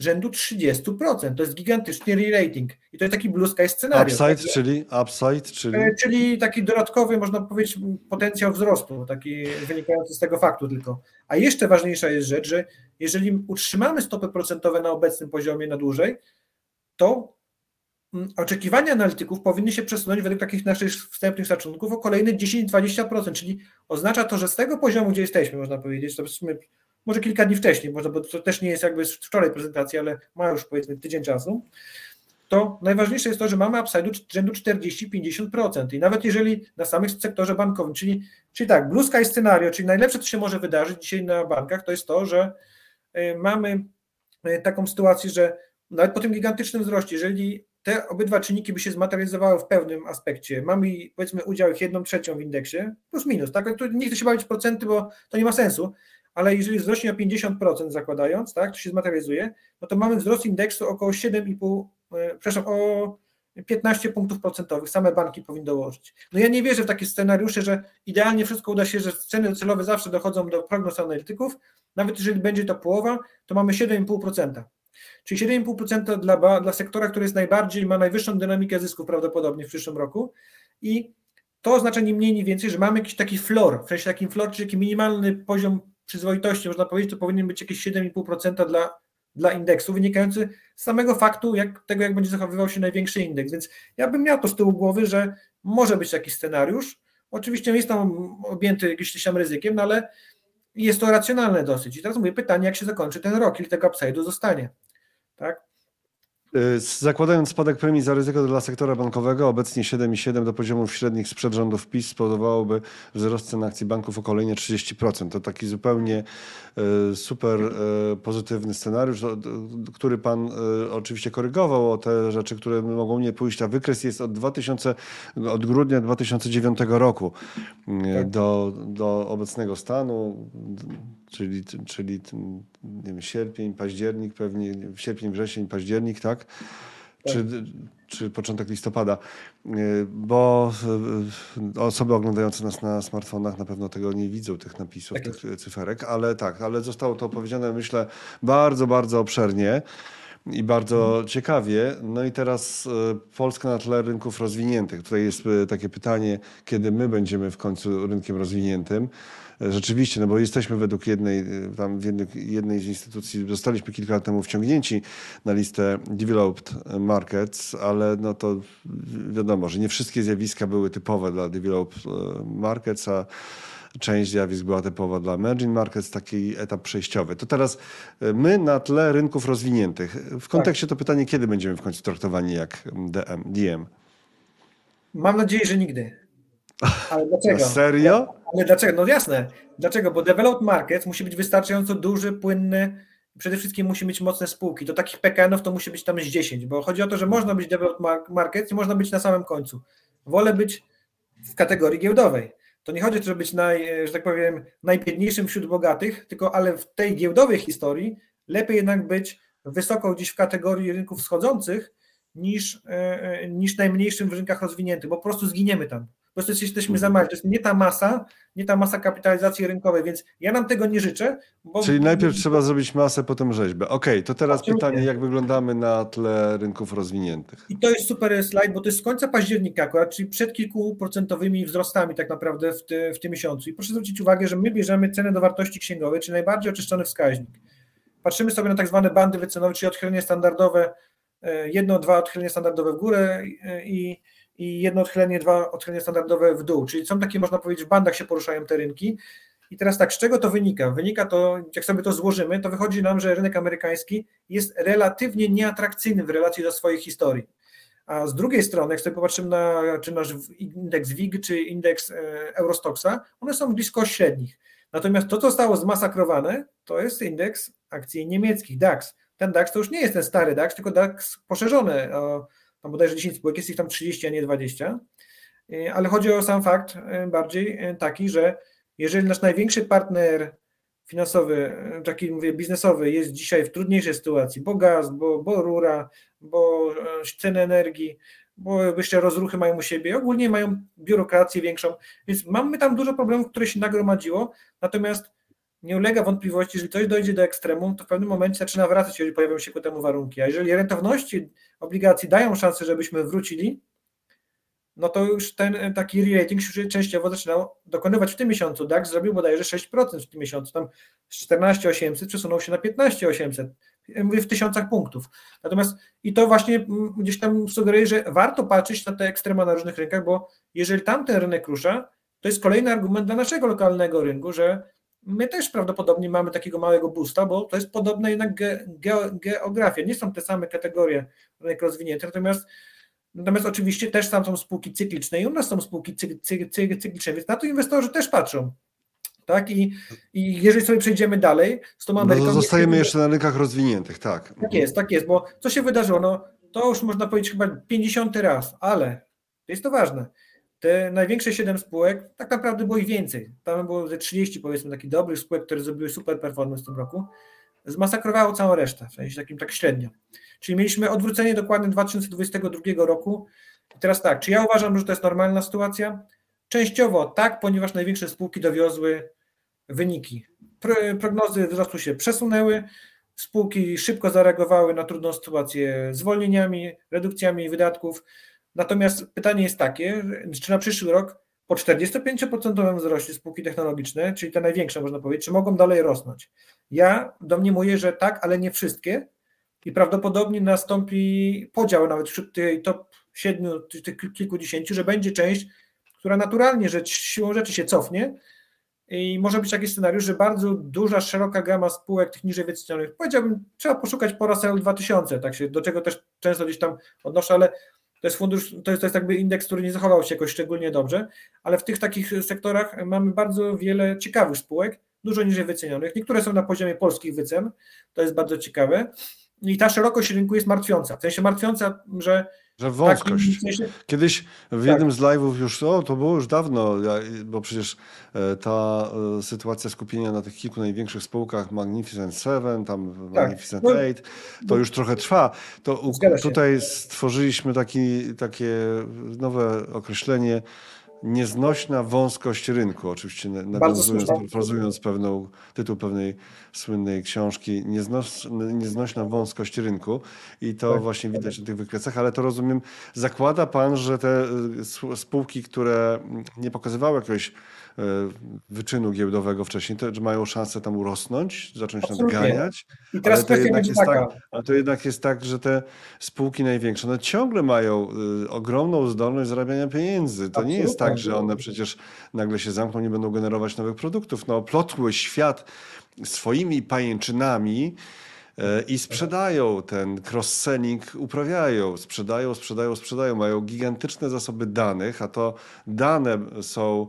rzędu 30%. To jest gigantyczny re-rating. I to jest taki blue sky scenariusz. Upside, tak? czyli upside, czyli... Czyli taki dodatkowy, można powiedzieć, potencjał wzrostu, taki wynikający z tego faktu tylko. A jeszcze ważniejsza jest rzecz, że jeżeli utrzymamy stopy procentowe na obecnym poziomie na dłużej, to oczekiwania analityków powinny się przesunąć według takich naszych wstępnych szacunków o kolejne 10-20%, czyli oznacza to, że z tego poziomu, gdzie jesteśmy, można powiedzieć, to powiedzmy może kilka dni wcześniej, może, bo to też nie jest jakby wczoraj prezentacji, ale ma już powiedzmy tydzień czasu, to najważniejsze jest to, że mamy upside'u rzędu 40-50% i nawet jeżeli na samym sektorze bankowym, czyli, czyli tak, blue sky scenario, czyli najlepsze, co się może wydarzyć dzisiaj na bankach, to jest to, że mamy taką sytuację, że nawet po tym gigantycznym wzroście, jeżeli te obydwa czynniki by się zmaterializowały w pewnym aspekcie, mamy powiedzmy udział ich jedną trzecią w indeksie, plus minus, tak, tu nie chcę się bawić procenty, bo to nie ma sensu, ale jeżeli wzrośnie o 50% zakładając, tak, to się zmaterializuje, no to mamy wzrost indeksu około 7,5, przepraszam, o 15 punktów procentowych, same banki powinny dołożyć. No ja nie wierzę w takie scenariusze, że idealnie wszystko uda się, że ceny docelowe zawsze dochodzą do prognoz analityków, nawet jeżeli będzie to połowa, to mamy 7,5%. Czyli 7,5% dla, dla sektora, który jest najbardziej, ma najwyższą dynamikę zysków prawdopodobnie w przyszłym roku i to oznacza nie mniej, nie więcej, że mamy jakiś taki floor, w sensie takim floor, czyli taki minimalny poziom przyzwoitości, można powiedzieć, to powinien być jakieś 7,5% dla, dla indeksu, wynikający z samego faktu jak, tego, jak będzie zachowywał się największy indeks. Więc ja bym miał to z tyłu głowy, że może być taki scenariusz. Oczywiście jest tam objęty jakimś tam ryzykiem, no ale jest to racjonalne dosyć. I teraz mówię pytanie, jak się zakończy ten rok, ile tego upside'u zostanie. Tak? Zakładając spadek premii za ryzyko dla sektora bankowego, obecnie 7,7 do poziomów średnich sprzed rządów PiS spowodowałoby wzrost cen akcji banków o kolejne 30%. To taki zupełnie super pozytywny scenariusz, który pan oczywiście korygował o te rzeczy, które mogą nie pójść, a wykres jest od 2000, od grudnia 2009 roku do, do obecnego stanu, czyli, czyli nie wiem, sierpień, październik pewnie, sierpień, wrzesień, październik, tak? Czy, czy początek listopada, bo osoby oglądające nas na smartfonach na pewno tego nie widzą, tych napisów, Tak tych cyferek, ale tak, ale zostało to powiedziane, myślę, bardzo, bardzo obszernie i bardzo ciekawie. No i teraz Polska na tle rynków rozwiniętych. Tutaj jest takie pytanie, kiedy my będziemy w końcu rynkiem rozwiniętym. Rzeczywiście, no bo jesteśmy według jednej, tam jednej, jednej z instytucji, zostaliśmy kilka lat temu wciągnięci na listę Developed Markets, ale no to wiadomo, że nie wszystkie zjawiska były typowe dla Developed Markets, a część zjawisk była typowa dla emerging markets, taki etap przejściowy. To teraz my na tle rynków rozwiniętych. W kontekście to pytanie, kiedy będziemy w końcu traktowani jak DM? DM? Mam nadzieję, że nigdy. Ale dlaczego? Serio? Ale dlaczego? No jasne. Dlaczego? Bo developed markets musi być wystarczająco duży, płynny, przede wszystkim musi mieć mocne spółki. Do takich PKN-ów to musi być tam z 10, bo chodzi o to, że można być developed markets i można być na samym końcu. Wolę być w kategorii giełdowej. To nie chodzi o to, żeby być naj, że tak powiem, najbiedniejszym wśród bogatych, tylko ale w tej giełdowej historii lepiej jednak być wysoko gdzieś w kategorii rynków wschodzących, niż, e, niż najmniejszym w rynkach rozwiniętych, bo po prostu zginiemy tam. Po prostu jesteśmy za mali. To jest nie ta masa, nie ta masa kapitalizacji rynkowej, więc ja nam tego nie życzę. Bo... Czyli najpierw trzeba zrobić masę, potem rzeźbę. Okej, okay, to teraz Absolutnie. pytanie, jak wyglądamy na tle rynków rozwiniętych? I to jest super slajd, bo to jest z końca października akurat, czyli przed kilkuprocentowymi wzrostami tak naprawdę w, ty, w tym miesiącu. I proszę zwrócić uwagę, że my bierzemy cenę do wartości księgowej, czyli najbardziej oczyszczony wskaźnik. Patrzymy sobie na tak zwane bandy wycenowe, czyli odchylenie standardowe, e, jedno, dwa odchylenie standardowe w górę i, i jedno odchylenie, dwa odchylenie standardowe w dół. Czyli są takie, można powiedzieć, w bandach się poruszają te rynki. I teraz tak, z czego to wynika? Wynika to, jak sobie to złożymy, to wychodzi nam, że rynek amerykański jest relatywnie nieatrakcyjny w relacji do swojej historii. A z drugiej strony, jak sobie popatrzymy na czy nasz indeks WIG, czy indeks e, Eurostoxa, one są blisko średnich. Natomiast to, co zostało zmasakrowane, to jest indeks akcji niemieckich, DAX. Ten DAX to już nie jest ten stary DAX, tylko DAX poszerzony tam bodajże 10 spółek, jest ich tam 30, a nie 20. E, ale chodzi o sam fakt e, bardziej taki, że jeżeli nasz największy partner finansowy, taki mówię biznesowy jest dzisiaj w trudniejszej sytuacji, bo gaz, bo, bo rura, bo ceny energii, bo jeszcze rozruchy mają u siebie, ogólnie mają biurokrację większą, więc mamy tam dużo problemów, które się nagromadziło, natomiast nie ulega wątpliwości, że coś dojdzie do ekstremum, to w pewnym momencie zaczyna wracać, jeżeli pojawią się ku temu warunki, a jeżeli rentowności obligacji dają szansę, żebyśmy wrócili, no to już ten taki re-rating się częściowo zaczynał dokonywać w tym miesiącu. DAX zrobił bodajże 6% w tym miesiącu, tam z 14800 przesunął się na 15800, mówię w tysiącach punktów. Natomiast i to właśnie gdzieś tam sugeruje, że warto patrzeć na te ekstrema na różnych rynkach, bo jeżeli tamten rynek rusza, to jest kolejny argument dla naszego lokalnego rynku, że my też prawdopodobnie mamy takiego małego boosta, bo to jest podobna jednak ge, ge, geografia. Nie są te same kategorie rynek rozwinięty, natomiast Natomiast oczywiście też tam są spółki cykliczne i u nas są spółki cy, cy, cy, cykliczne, więc na to inwestorzy też patrzą. Tak? I, i jeżeli sobie przejdziemy dalej z tą Ameryką... No zostajemy jeszcze na rynkach rozwiniętych, tak. Tak jest, tak jest, bo co się wydarzyło? No, to już można powiedzieć chyba 50 raz, ale jest to ważne. Te największe 7 spółek, tak naprawdę było ich więcej. Tam było ze 30 powiedzmy takich dobrych spółek, które zrobiły super performance w tym roku. Zmasakrowało całą resztę, w sensie takim tak średnio. Czyli mieliśmy odwrócenie dokładnie 2022 roku. I teraz tak, czy ja uważam, że to jest normalna sytuacja? Częściowo tak, ponieważ największe spółki dowiozły wyniki. Prognozy wzrostu się przesunęły, spółki szybko zareagowały na trudną sytuację zwolnieniami, redukcjami wydatków. Natomiast pytanie jest takie, czy na przyszły rok po 45% wzroście spółki technologiczne, czyli te największe można powiedzieć, czy mogą dalej rosnąć? Ja domniemuję, że tak, ale nie wszystkie, i prawdopodobnie nastąpi podział nawet wśród tej top 7, tych kilkudziesięciu, że będzie część, która naturalnie rzecz, siłą rzeczy się cofnie i może być taki scenariusz, że bardzo duża, szeroka gama spółek tych niżej wycenionych, powiedziałbym, trzeba poszukać po Russell 2000, tak się, do czego też często gdzieś tam odnoszę, ale to jest fundusz, to jest, to jest jakby indeks, który nie zachował się jakoś szczególnie dobrze, ale w tych takich sektorach mamy bardzo wiele ciekawych spółek, dużo niżej wycenionych. Niektóre są na poziomie polskich wycen, to jest bardzo ciekawe. I ta szerokość rynku jest martwiąca. W sensie martwiąca, że. Że wąskość. Sensie... Kiedyś w tak. jednym z live'ów już, o to było już dawno, bo przecież e, ta e, sytuacja skupienia na tych kilku największych spółkach, Magnificent Seven, tam tak. Magnificent no, Eight, to no, już trochę trwa. To tutaj stworzyliśmy taki, takie nowe określenie nieznośna wąskość rynku, oczywiście nawiązując, parafrazując pewną, tytuł pewnej słynnej książki, nieznos, nieznośna wąskość rynku. I to tak, właśnie widać na tych wykresach, ale to rozumiem, zakłada Pan, że te y, spółki, które nie pokazywały jakiegoś wyczynu giełdowego wcześniej, to, mają szansę tam urosnąć, zacząć Absolutnie. nadganiać. I teraz ale to, jednak jest tak, ale to jednak jest tak, że te spółki największe, one ciągle mają y, ogromną zdolność zarabiania pieniędzy. To Absolutnie. nie jest tak, że one przecież nagle się zamkną, nie będą generować nowych produktów. No, plotły świat swoimi pajęczynami e, i sprzedają ten cross-selling, uprawiają, sprzedają, sprzedają, sprzedają, mają gigantyczne zasoby danych, a to dane są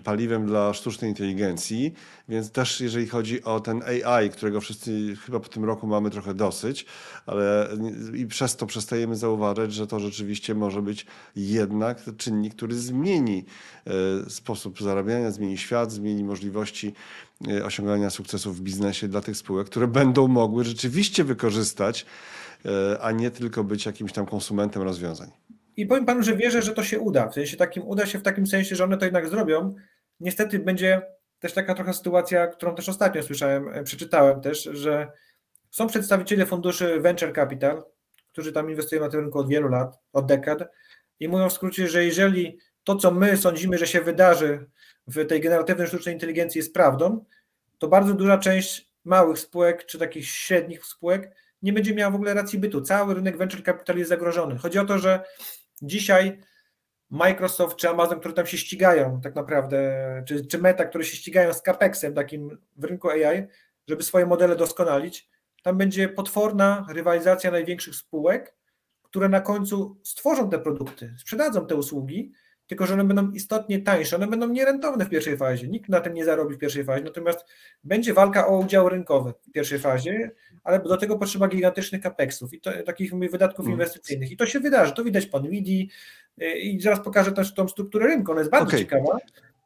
paliwem dla sztucznej inteligencji, więc też jeżeli chodzi o ten AI, którego wszyscy chyba po tym roku mamy trochę dosyć, ale i przez to przestajemy zauważać, że to rzeczywiście może być jednak czynnik, który zmieni e, sposób zarabiania, zmieni świat, zmieni możliwości e, osiągania sukcesów w biznesie dla tych spółek, które będą mogły rzeczywiście wykorzystać e, a nie tylko być jakimś tam konsumentem rozwiązań. I powiem panu, że wierzę, że to się uda. W sensie takim uda się w takim sensie, że one to jednak zrobią. Niestety będzie też taka trochę sytuacja, którą też ostatnio słyszałem, e, przeczytałem też, że są przedstawiciele funduszy Venture Capital, którzy tam inwestują na tym rynku od wielu lat, od dekad i mówią w skrócie, że jeżeli to, co my sądzimy, że się wydarzy w tej generatywnej sztucznej inteligencji jest prawdą, to bardzo duża część małych spółek czy takich średnich spółek nie będzie miała w ogóle racji bytu. Cały rynek venture capital jest zagrożony. Chodzi o to, że dzisiaj Microsoft czy Amazon, które tam się ścigają tak naprawdę, czy, czy Meta, które się ścigają z CapExem takim w rynku AI, żeby swoje modele doskonalić, tam będzie potworna rywalizacja największych spółek, które na końcu stworzą te produkty, sprzedadzą te usługi, tylko że one będą istotnie tańsze, one będą nierentowne w pierwszej fazie. Nikt na tym nie zarobi w pierwszej fazie, natomiast będzie walka o udział rynkowy w pierwszej fazie, ale do tego potrzeba gigantycznych capexów i to, takich wydatków Mm. inwestycyjnych. I to się wydarzy, to widać po Nvidia i zaraz pokażę też tą strukturę rynku, ona jest bardzo Okej. ciekawa.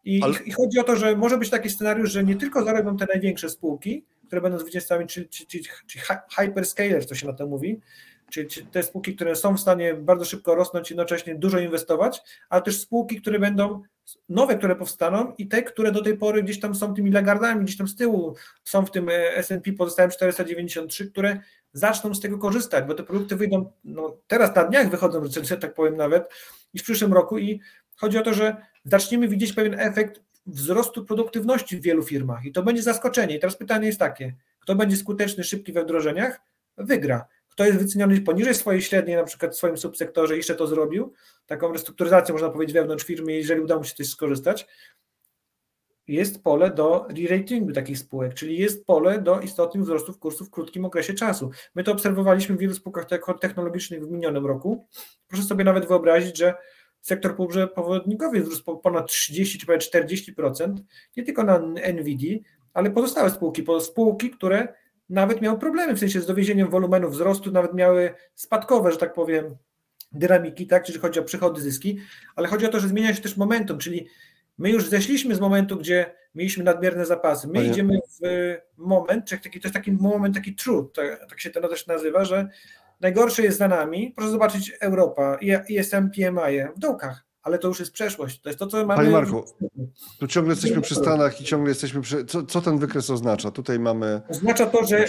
I, Ale- I chodzi o to, że może być taki scenariusz, że nie tylko zarobią te największe spółki, które będą zwycięzcami, czy, czy, czy, czy hy- hyperscalers, to się na to mówi, czyli czy te spółki, które są w stanie bardzo szybko rosnąć jednocześnie dużo inwestować, ale też spółki, które będą nowe, które powstaną i te, które do tej pory gdzieś tam są tymi lagardami, gdzieś tam z tyłu. Są w tym S&P pozostałym 493, które zaczną z tego korzystać, bo te produkty wyjdą, no teraz na dniach wychodzą, że tak powiem nawet, i w przyszłym roku. I chodzi o to, że zaczniemy widzieć pewien efekt wzrostu produktywności w wielu firmach. I to będzie zaskoczenie. I teraz pytanie jest takie, kto będzie skuteczny, szybki we wdrożeniach, wygra. Kto jest wyceniony poniżej swojej średniej, na przykład w swoim subsektorze, jeszcze to zrobił, taką restrukturyzację można powiedzieć wewnątrz firmy, jeżeli uda mu się coś skorzystać, jest pole do re-ratingu takich spółek, czyli jest pole do istotnych wzrostów kursów w krótkim okresie czasu. My to obserwowaliśmy w wielu spółkach te- technologicznych w minionym roku. Proszę sobie nawet wyobrazić, że sektor powodnikowy wzrósł po ponad 30 czy nawet 40%, nie tylko na NVIDIA, ale pozostałe spółki, spółki, które nawet miały problemy w sensie z dowiezieniem wolumenu wzrostu, nawet miały spadkowe, że tak powiem, dynamiki, tak, czyli chodzi o przychody, zyski, ale chodzi o to, że zmienia się też momentum, czyli my już zeszliśmy z momentu, gdzie mieliśmy nadmierne zapasy. My Panie- idziemy w moment, czy taki, to jest taki moment, taki truth, tak, tak się to też nazywa, że najgorsze jest za nami. Proszę zobaczyć Europa, ISM, PMI w dołkach, ale to już jest przeszłość. To jest to, co mamy. Panie Marku, Tu ciągle jesteśmy przy Stanach i ciągle jesteśmy przy... Co, co ten wykres oznacza? Tutaj mamy... Oznacza to, że e,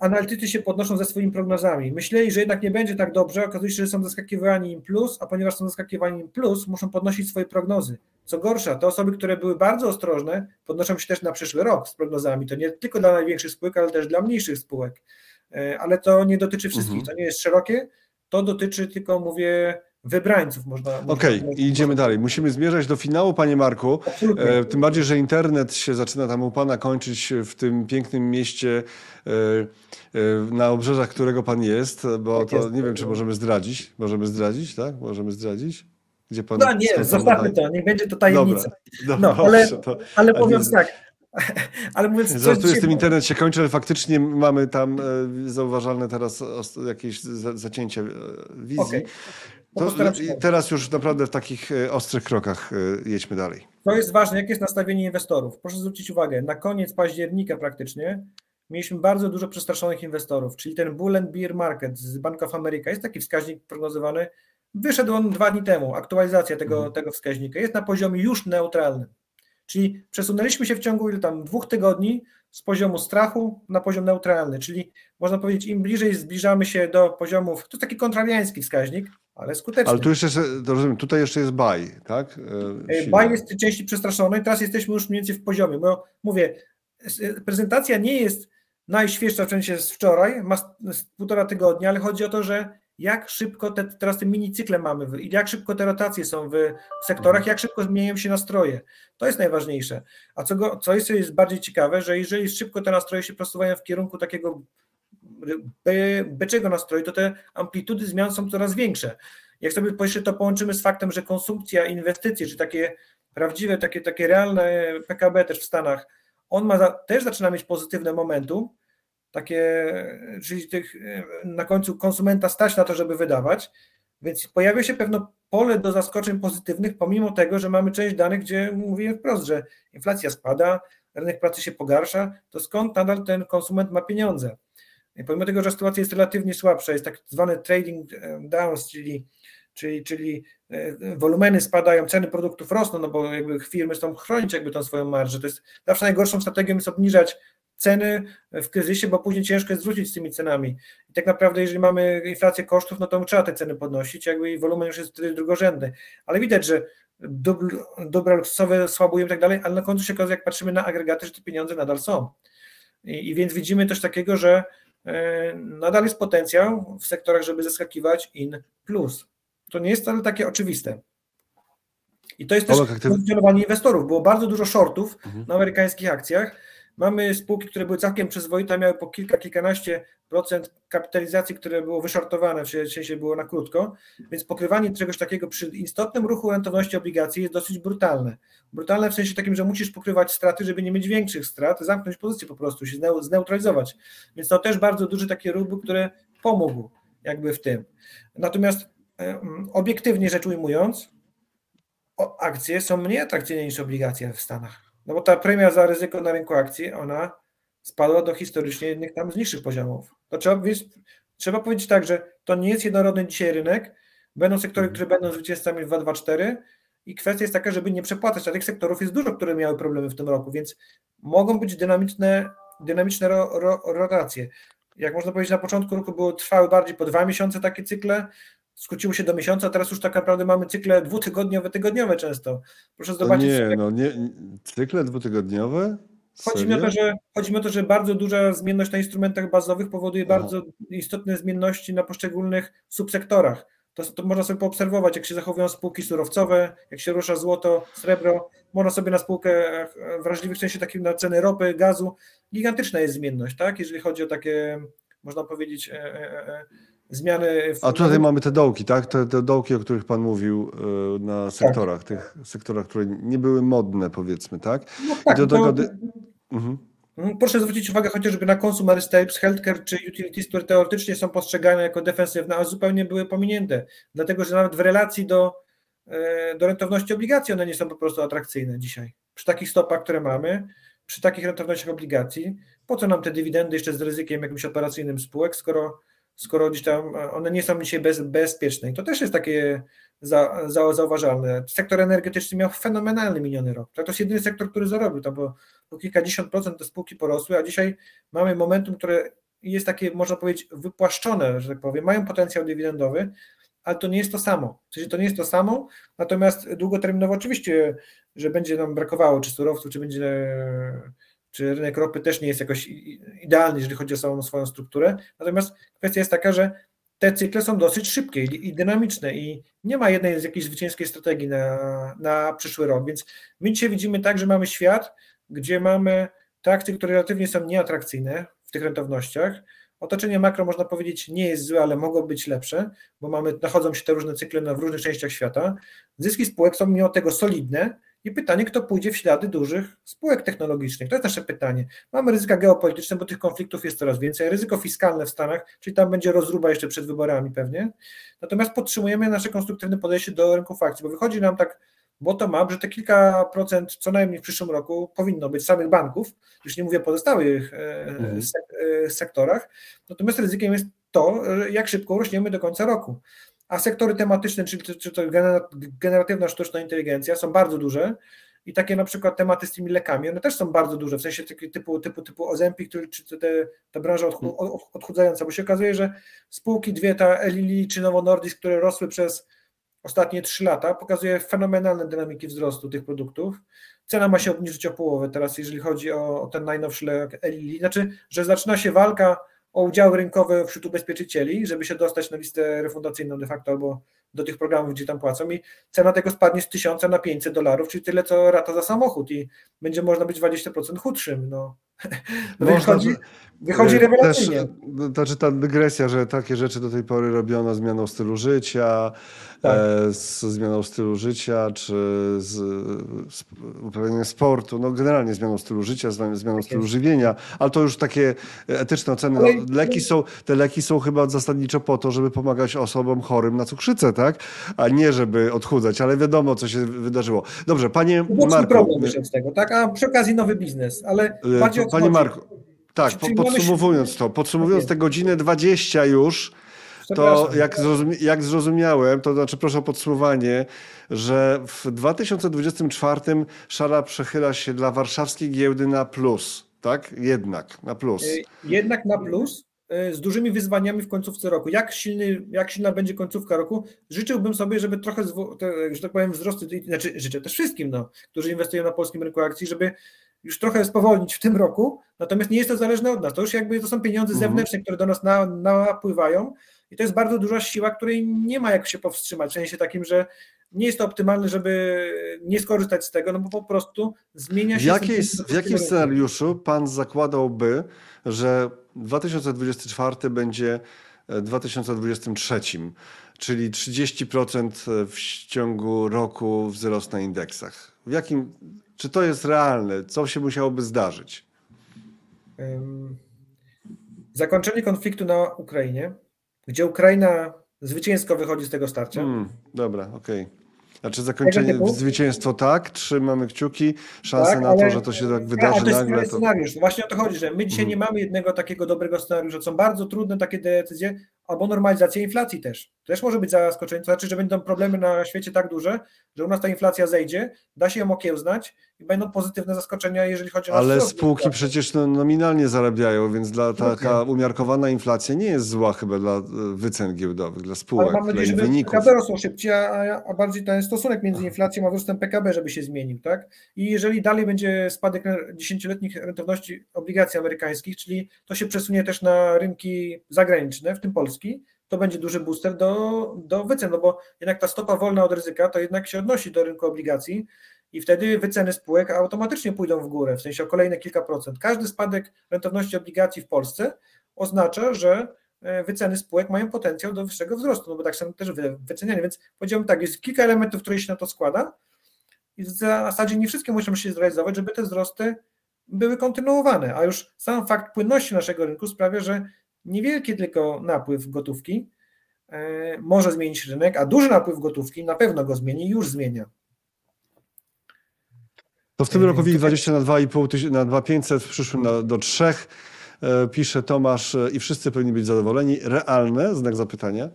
analitycy się podnoszą ze swoimi prognozami. Myśleli, że jednak nie będzie tak dobrze, okazuje się, że są zaskakiwani im plus, a ponieważ są zaskakiwani im plus, muszą podnosić swoje prognozy. Co gorsza, te osoby, które były bardzo ostrożne, podnoszą się też na przyszły rok z prognozami. To nie tylko dla największych spółek, ale też dla mniejszych spółek. E, Ale to nie dotyczy wszystkich, Mhm. to nie jest szerokie, to dotyczy tylko, mówię, wybrańców. Można. Okej, i idziemy dalej. Musimy zmierzać do finału, panie Marku. E, tym bardziej, że internet się zaczyna tam u pana kończyć w tym pięknym mieście, e, e, na obrzeżach którego pan jest, bo Tak to jest. nie wiem, czy możemy zdradzić. Możemy zdradzić, tak? Możemy zdradzić? Gdzie pan... No nie, zostawmy to, niech będzie to tajemnica. Dobra, No, dobra, ale- dobrze, to Ale mówiąc nie- tak, ale mówiąc Żartuję z tym internet się kończy, ale faktycznie mamy tam e, zauważalne teraz jakieś za- zacięcie e, wizji. Okej. No To, teraz już naprawdę w takich e, ostrych krokach e, jedźmy dalej. To jest ważne, jakie jest nastawienie inwestorów. Proszę zwrócić uwagę, na koniec października praktycznie mieliśmy bardzo dużo przestraszonych inwestorów, czyli ten Bull and Bear Market z Bank of America, jest taki wskaźnik prognozowany, wyszedł on dwa dni temu, aktualizacja tego, Mhm. tego wskaźnika, jest na poziomie już neutralnym, czyli przesunęliśmy się w ciągu ile tam dwóch tygodni z poziomu strachu na poziom neutralny, czyli można powiedzieć im bliżej zbliżamy się do poziomów, to jest taki kontrariański wskaźnik, ale skuteczny. Ale tu jeszcze, jest- rozumiem, tutaj jeszcze jest buy, tak? E, silny. Baj jest części przestraszony i teraz jesteśmy już mniej więcej w poziomie, bo mówię, s- prezentacja nie jest najświeższa, w sensie z wczoraj, ma z półtora tygodnia, ale chodzi o to, że jak szybko te, teraz te minicykle mamy jak szybko te rotacje są w, sektorach, jak szybko zmieniają się nastroje. To jest najważniejsze. A co, go, co jest, bardziej ciekawe, że jeżeli szybko te nastroje się przesuwają w kierunku takiego be, beczego nastroju, to te amplitudy zmian są coraz większe. Jak sobie jeszcze to połączymy z faktem, że konsumpcja, inwestycje, czy takie prawdziwe, takie, takie realne PKB też w Stanach, on ma też zaczyna mieć pozytywne momentum, takie, czyli tych, na końcu konsumenta stać na to, żeby wydawać, więc pojawia się pewno pole do zaskoczeń pozytywnych, pomimo tego, że mamy część danych, gdzie mówię wprost, że inflacja spada, rynek pracy się pogarsza, to skąd nadal ten konsument ma pieniądze? I pomimo tego, że sytuacja jest relatywnie słabsza, jest tak zwany trading downs, czyli, czyli, czyli wolumeny spadają, ceny produktów rosną, no bo jakby firmy chcą chronić jakby tą swoją marżę. To jest zawsze najgorszą strategią jest obniżać ceny w kryzysie, bo później ciężko jest wrócić z tymi cenami. I tak naprawdę, jeżeli mamy inflację kosztów, no to trzeba te ceny podnosić, jakby i wolumen już jest wtedy drugorzędny. Ale widać, że dobra, dobra luksusowe słabują i tak dalej, ale na końcu się okazuje, jak patrzymy na agregaty, że te pieniądze nadal są. I, i więc widzimy też takiego, że e, nadal jest potencjał w sektorach, żeby zaskakiwać in plus. To nie jest wcale takie oczywiste. I to jest też funkcjonowanie inwestorów. Było bardzo dużo shortów mhm. na amerykańskich akcjach, Mamy spółki, które były całkiem przyzwoite, miały po kilka, kilkanaście procent kapitalizacji, które było wyszartowane, w sensie było na krótko, więc pokrywanie czegoś takiego przy istotnym ruchu rentowności obligacji jest dosyć brutalne. Brutalne w sensie takim, że musisz pokrywać straty, żeby nie mieć większych strat, zamknąć pozycję po prostu, się zneutralizować. Więc to też bardzo duży taki ruch który pomógł jakby w tym. Natomiast e, obiektywnie rzecz ujmując, akcje są mniej atrakcyjne niż obligacje w Stanach. No bo ta premia za ryzyko na rynku akcji, ona spadła do historycznie jednych tam z niższych poziomów. To trzeba, trzeba powiedzieć tak, że to nie jest jednorodny dzisiaj rynek, będą sektory, które będą zwycięzcami w 224 i kwestia jest taka, żeby nie przepłacać, a tych sektorów jest dużo, które miały problemy w tym roku, więc mogą być dynamiczne, dynamiczne ro, ro, rotacje. Jak można powiedzieć, na początku roku było, trwały bardziej po dwa miesiące takie cykle, skróciło się do miesiąca, teraz już tak naprawdę mamy cykle dwutygodniowe, tygodniowe często. Proszę zobaczyć. Nie, no nie, cykle dwutygodniowe? Chodzi mi, o to, że, chodzi mi o to, że bardzo duża zmienność na instrumentach bazowych powoduje Aha. bardzo istotne zmienności na poszczególnych subsektorach. To, to można sobie poobserwować, jak się zachowują spółki surowcowe, jak się rusza złoto, srebro. Można sobie na spółkę wrażliwych w sensie takim na ceny ropy, gazu. Gigantyczna jest zmienność, tak? Jeżeli chodzi o takie, można powiedzieć, e, e, e, zmiany. W... A tutaj mamy te dołki, tak? Te, te dołki, o których Pan mówił e, na tak. sektorach, tak. tych sektorach, które nie były modne, powiedzmy, tak? No tak, do tego... mhm. Mm, proszę zwrócić uwagę chociażby na consumer staples, healthcare czy utilities, które teoretycznie są postrzegane jako defensywne, a zupełnie były pominięte, dlatego że nawet w relacji do, e, do rentowności obligacji one nie są po prostu atrakcyjne dzisiaj. Przy takich stopach, które mamy, przy takich rentownościach obligacji, po co nam te dywidendy jeszcze z ryzykiem jakimś operacyjnym spółek, skoro skoro gdzieś tam e, one nie są dzisiaj bez, bezpieczne. I to też jest takie za, za, zauważalne. Sektor energetyczny miał fenomenalny miniony rok. To jest jedyny sektor, który zarobił, to bo, kilkadziesiąt procent te spółki porosły, a dzisiaj mamy momentum, które jest takie, można powiedzieć, wypłaszczone, że tak powiem, mają potencjał dywidendowy, ale to nie jest to samo. W sensie to nie jest to samo, natomiast długoterminowo oczywiście, że będzie nam brakowało czy surowców, czy będzie czy rynek ropy też nie jest jakoś idealny, jeżeli chodzi o samą swoją strukturę. Natomiast kwestia jest taka, że te cykle są dosyć szybkie i dynamiczne i nie ma jednej z jakiejś zwycięskiej strategii na, na przyszły rok. Więc my dzisiaj widzimy tak, że mamy świat, gdzie mamy te akcje, które relatywnie są nieatrakcyjne w tych rentownościach. Otoczenie makro można powiedzieć nie jest złe, ale mogło być lepsze, bo mamy, nachodzą się te różne cykle na, w różnych częściach świata. Zyski spółek są mimo tego solidne, i pytanie, kto pójdzie w ślady dużych spółek technologicznych? To jest nasze pytanie. Mamy ryzyka geopolityczne, bo tych konfliktów jest coraz więcej. Ryzyko fiskalne w Stanach, czyli tam będzie rozruba jeszcze przed wyborami pewnie. Natomiast podtrzymujemy nasze konstruktywne podejście do rynków akcji, bo wychodzi nam tak bottom-up, że te kilka procent co najmniej w przyszłym roku powinno być samych banków, już nie mówię o pozostałych e, mhm. E, sektorach. Natomiast ryzykiem jest to, jak szybko rośniemy do końca roku a sektory tematyczne, czyli czy to generatywna sztuczna inteligencja są bardzo duże i takie na przykład tematy z tymi lekami, one też są bardzo duże, w sensie typu, typu, typu Ozempic, czy te, ta branża odchudzająca, bo się okazuje, że spółki dwie, ta Eli czy Novo Nordisk, które rosły przez ostatnie trzy lata, pokazuje fenomenalne dynamiki wzrostu tych produktów. Cena ma się obniżyć o połowę teraz, jeżeli chodzi o, o ten najnowszy lek Eli. Znaczy, że zaczyna się walka o udziały rynkowe wśród ubezpieczycieli, żeby się dostać na listę refundacyjną de facto albo do tych programów, gdzie tam płacą i cena tego spadnie z 1000 na 500 dolarów, czyli tyle co rata za samochód i będzie można być 20% chudszym. No. no wychodzi, wychodzi rewelacyjnie. Też, znaczy ta dygresja, że takie rzeczy do tej pory robiono zmianą stylu życia, tak. e, z zmianą stylu życia, czy z, z uprawianiem sportu, no generalnie zmianą stylu życia, zmianą tak stylu jest. żywienia, ale to już takie etyczne oceny. No, leki są, te leki są chyba zasadniczo po to, żeby pomagać osobom chorym na cukrzycę, tak? A nie żeby odchudzać, ale wiadomo, co się wydarzyło. Dobrze, panie Marku. problem z tego, tak? A przy okazji nowy biznes, ale e, bardziej Panie Marku, Tak, po, podsumowując to, podsumowując Tak tę godzinę 20 już, to jak, jak zrozumiałem, to znaczy proszę o podsumowanie, że w 2024 szala przechyla się dla warszawskiej giełdy na plus, tak? Jednak, na plus. Y, Jednak na plus, y, z dużymi wyzwaniami w końcówce roku. Jak, silny, jak silna będzie końcówka roku? Życzyłbym sobie, żeby trochę, te, że tak powiem, wzrosty, znaczy życzę też wszystkim, no, którzy inwestują na polskim rynku akcji, żeby już trochę spowolnić w tym roku, natomiast nie jest to zależne od nas. To już jakby to są pieniądze Mhm. zewnętrzne, które do nas na, napływają i to jest bardzo duża siła, której nie ma jak się powstrzymać, w sensie takim, że nie jest to optymalne, żeby nie skorzystać z tego, no bo po prostu zmienia W, się... jakiej, w jakim scenariuszu pan zakładałby, że 2024 będzie e, 2023, czyli 30% w ciągu roku wzrost na indeksach? W jakim, czy to jest realne? Co się musiałoby zdarzyć? Zakończenie konfliktu na Ukrainie, gdzie Ukraina zwycięsko wychodzi z tego starcia. Hmm, dobra, okej. Znaczy zakończenie, zwycięstwo tak, trzymamy kciuki, szanse Tak, na to, że to się tak A, wydarzy to jest nagle. inny To... scenariusz. Właśnie o to chodzi, że my dzisiaj Mhm. nie mamy jednego takiego dobrego scenariusza. Są bardzo trudne takie decyzje, albo normalizacja inflacji też. Też może być zaskoczenie. To znaczy, że będą problemy na świecie tak duże, że u nas ta inflacja zejdzie, da się ją okiełznać i będą pozytywne zaskoczenia, jeżeli chodzi o Ale spółki inflacji. przecież no, nominalnie zarabiają, więc dla taka umiarkowana inflacja nie jest zła chyba dla e, wycen giełdowych, dla Ale spółek, mam dla nadzieję, żeby wyników. PKB rosło szybciej, a, a bardziej ten stosunek między inflacją a wzrostem PKB, żeby się zmienił, tak? I jeżeli dalej będzie spadek dziesięcioletnich rentowności obligacji amerykańskich, czyli to się przesunie też na rynki zagraniczne, w tym Polski, to będzie duży booster do, do wycen, no bo jednak ta stopa wolna od ryzyka to jednak się odnosi do rynku obligacji i wtedy wyceny spółek automatycznie pójdą w górę, w sensie o kolejne kilka procent. Każdy spadek rentowności obligacji w Polsce oznacza, że e, wyceny spółek mają potencjał do wyższego wzrostu, no bo tak samo też wy- wycenianie, więc powiedziałbym tak, jest kilka elementów, które się na to składa i w zasadzie nie wszystkie muszą się zrealizować, żeby te wzrosty były kontynuowane, a już sam fakt płynności naszego rynku sprawia, że niewielki tylko napływ gotówki e, może zmienić rynek, a duży napływ gotówki na pewno go zmieni i już zmienia. To w tym roku to WIG tak- 20 na 2,5 tysiąca, na 2500, w przyszłym na, do 3, e, pisze Tomasz e, i wszyscy powinni być zadowoleni. Realne? Znak zapytania.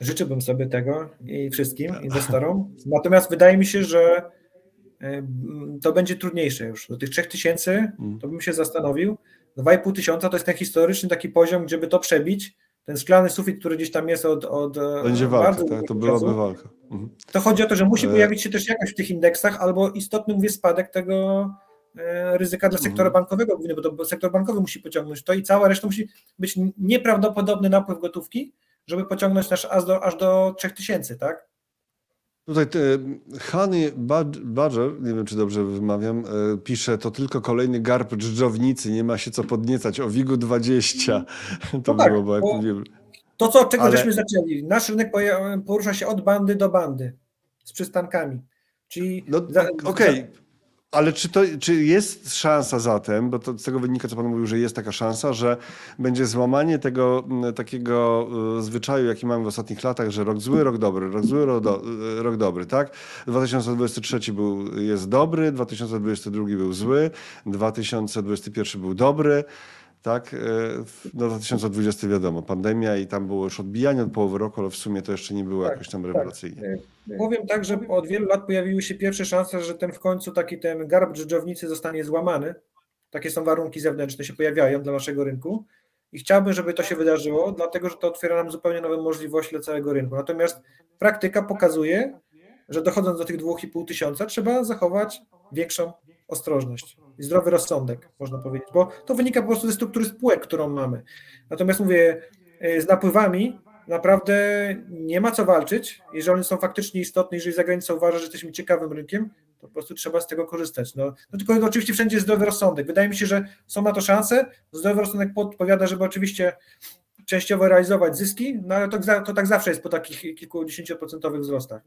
Życzyłbym sobie tego i wszystkim inwestorom. Natomiast wydaje mi się, że to będzie trudniejsze już. Do tych 3000 Mm. to bym się zastanowił. 2,5 tysiąca to jest ten historyczny taki poziom, gdzie by to przebić. Ten szklany sufit, który gdzieś tam jest od. od e, Będzie walka, tak? To byłaby walka. Mhm. To chodzi o to, że musi E. pojawić się też jakoś w tych indeksach, albo istotny, mówię, spadek tego e, ryzyka dla sektora Mhm. bankowego, głównie, bo to sektor bankowy musi pociągnąć to i cała reszta musi być nieprawdopodobny napływ gotówki, żeby pociągnąć nasz aż do, aż do 3000, tak? Tutaj Honey Bad- Badger, nie wiem czy dobrze wymawiam, e, pisze, to tylko kolejny garb dżdżownicy, nie ma się co podniecać. O WIG-u 20. To No tak, było, bo jak mówiłem. To, co, od czego Ale- żeśmy zaczęli. Nasz rynek porusza się od bandy do bandy z przystankami. Czyli No tak, okej, ale czy, to, czy jest szansa zatem, bo to z tego wynika, co Pan mówił, że jest taka szansa, że będzie złamanie tego takiego y, zwyczaju, jaki mamy w ostatnich latach, że rok zły, rok dobry, rok zły, rok, do, y, rok dobry, tak? 2023 był, jest dobry, 2022 był zły, 2021 był dobry, tak? Y, No 2020 wiadomo, pandemia i tam było już odbijanie od połowy roku, ale w sumie to jeszcze nie było Tak, jakoś tam tak. rewelacyjnie. Powiem tak, że od wielu lat pojawiły się pierwsze szanse, że ten w końcu taki ten garb dżdżownicy zostanie złamany. Takie są warunki zewnętrzne się pojawiają dla naszego rynku i chciałbym, żeby to się wydarzyło, dlatego że to otwiera nam zupełnie nowe możliwości dla całego rynku. Natomiast praktyka pokazuje, że dochodząc do tych 2,5 tysiąca trzeba zachować większą ostrożność zdrowy rozsądek, można powiedzieć, bo to wynika po prostu ze struktury spółek, którą mamy. Natomiast mówię, y, z napływami naprawdę nie ma co walczyć. Jeżeli one są faktycznie istotne, jeżeli zagranica uważa, że jesteśmy ciekawym rynkiem, to po prostu trzeba z tego korzystać. No, no tylko oczywiście wszędzie jest zdrowy rozsądek. Wydaje mi się, że są na to szanse. Zdrowy rozsądek podpowiada, żeby oczywiście częściowo realizować zyski, no ale to, to tak zawsze jest po takich kilkudziesięcioprocentowych wzrostach.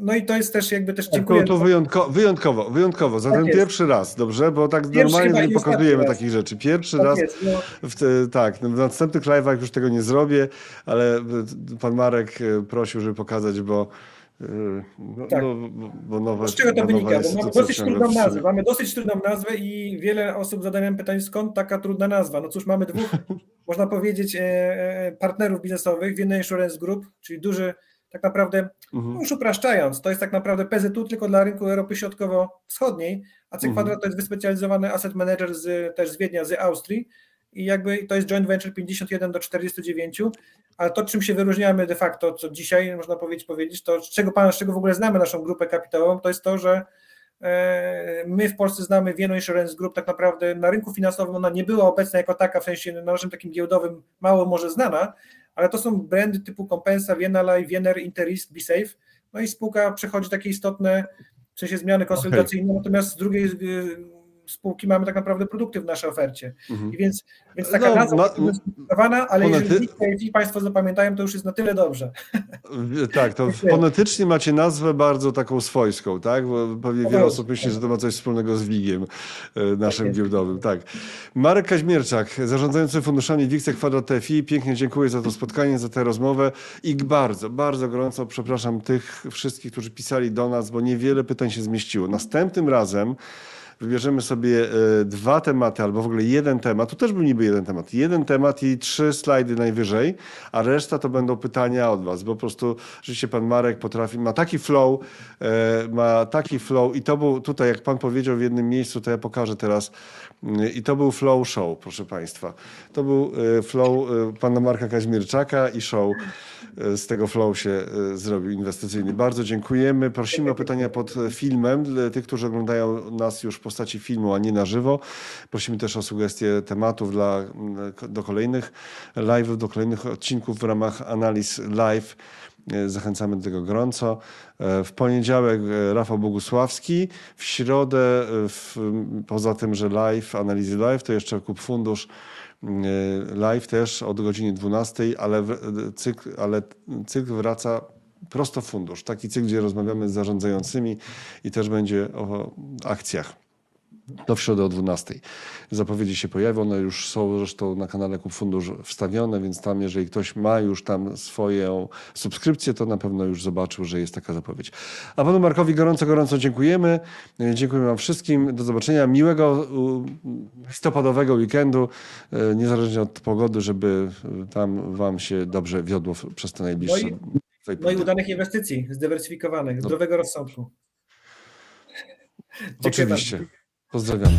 No i to jest też jakby też dziękuję. To, to wyjątkowo, wyjątkowo, wyjątkowo, za Tak ten jest. pierwszy raz, dobrze? Bo tak Pierwszy normalnie nie pokazujemy raz. takich rzeczy. Pierwszy tak raz, jest, no, w te, tak, no w następnych live'ach już tego nie zrobię, ale y, pan Marek y, prosił, żeby pokazać, bo Yy, No, Tak. no, bo- nowe, Z czego to wynika? Bo mamy dosyć trudną w- nazwę. Mamy dosyć trudną nazwę i wiele osób zadaje nam pytanie, skąd taka trudna nazwa? No cóż, mamy dwóch, można powiedzieć, e, e, partnerów biznesowych, Vienna Insurance Group, czyli duży, tak naprawdę, Mhm. no już upraszczając, to jest tak naprawdę PZU tylko dla rynku Europy Środkowo-Wschodniej, a C Mhm. Quadrat to jest wyspecjalizowany asset manager z, też z Wiednia, z Austrii i jakby to jest joint venture 51 do 49, ale to czym się wyróżniamy de facto, co dzisiaj można powiedzieć, powiedzieć to z czego, pan, z czego w ogóle znamy naszą grupę kapitałową, to jest to, że e, my w Polsce znamy Vienna Insurance Group tak naprawdę na rynku finansowym ona nie była obecna jako taka, w sensie na naszym takim giełdowym mało może znana, ale to są brandy typu Compensa, Vienna Life, Wiener, Interrisk, BeSafe, no i spółka przechodzi takie istotne w sensie zmiany konsolidacyjne, natomiast z drugiej y, spółki mamy tak naprawdę produkty w naszej ofercie. Mhm. I więc, więc taka No, nazwa ma- jest skomplikowana, ale jeżeli Państwo zapamiętają, to już jest na tyle dobrze. Tak, to fonetycznie macie nazwę bardzo taką swojską, tak? Bo pewnie wiele osób myśli, że to ma coś wspólnego z WIG-iem e, naszym jest. giełdowym, tak. Marek Kaźmierczak, zarządzający funduszami WIXE Kwadrat TFI, pięknie dziękuję za to spotkanie, za tę rozmowę i bardzo, bardzo gorąco przepraszam tych wszystkich, którzy pisali do nas, bo niewiele pytań się zmieściło. Następnym razem wybierzemy sobie e, dwa tematy, albo w ogóle jeden temat. Tu też był niby jeden temat. Jeden temat i trzy slajdy najwyżej, a reszta to będą pytania od was, bo po prostu rzeczywiście pan Marek potrafi, ma taki flow, e, ma taki flow i to był tutaj, jak pan powiedział w jednym miejscu, to ja pokażę teraz, mm, i to był flow show, proszę państwa. To był e, flow pana Marka Kaźmierczaka i show z tego flow się e, zrobił inwestycyjny. Bardzo dziękujemy. Prosimy o pytania pod e, filmem dla tych, którzy oglądają nas już w postaci filmu, a nie na żywo. Prosimy też o sugestie tematów dla, do kolejnych live'ów, do kolejnych odcinków w ramach analiz live. E, Zachęcamy do tego gorąco. E, W poniedziałek e, Rafał Bogusławski, w środę, e, w, poza tym, że live, analizy live, to jeszcze Kup Fundusz e, live też od godziny 12, ale, cykl, ale cykl wraca prosto w fundusz. Taki cykl, gdzie rozmawiamy z zarządzającymi i też będzie o akcjach. To w środę o 12. Zapowiedzi się pojawią, one już są zresztą na kanale Kup Fundusz wstawione, więc tam jeżeli ktoś ma już tam swoją subskrypcję, to na pewno już zobaczył, że jest taka zapowiedź. A panu Markowi gorąco, gorąco dziękujemy. E, Dziękujemy wam wszystkim. Do zobaczenia. Miłego listopadowego weekendu, e, niezależnie od pogody, żeby e, tam wam się dobrze wiodło przez te najbliższe No i- No i udanych inwestycji, zdywersyfikowanych, zdrowego rozsądku. Oczywiście. Pozdrawiamy.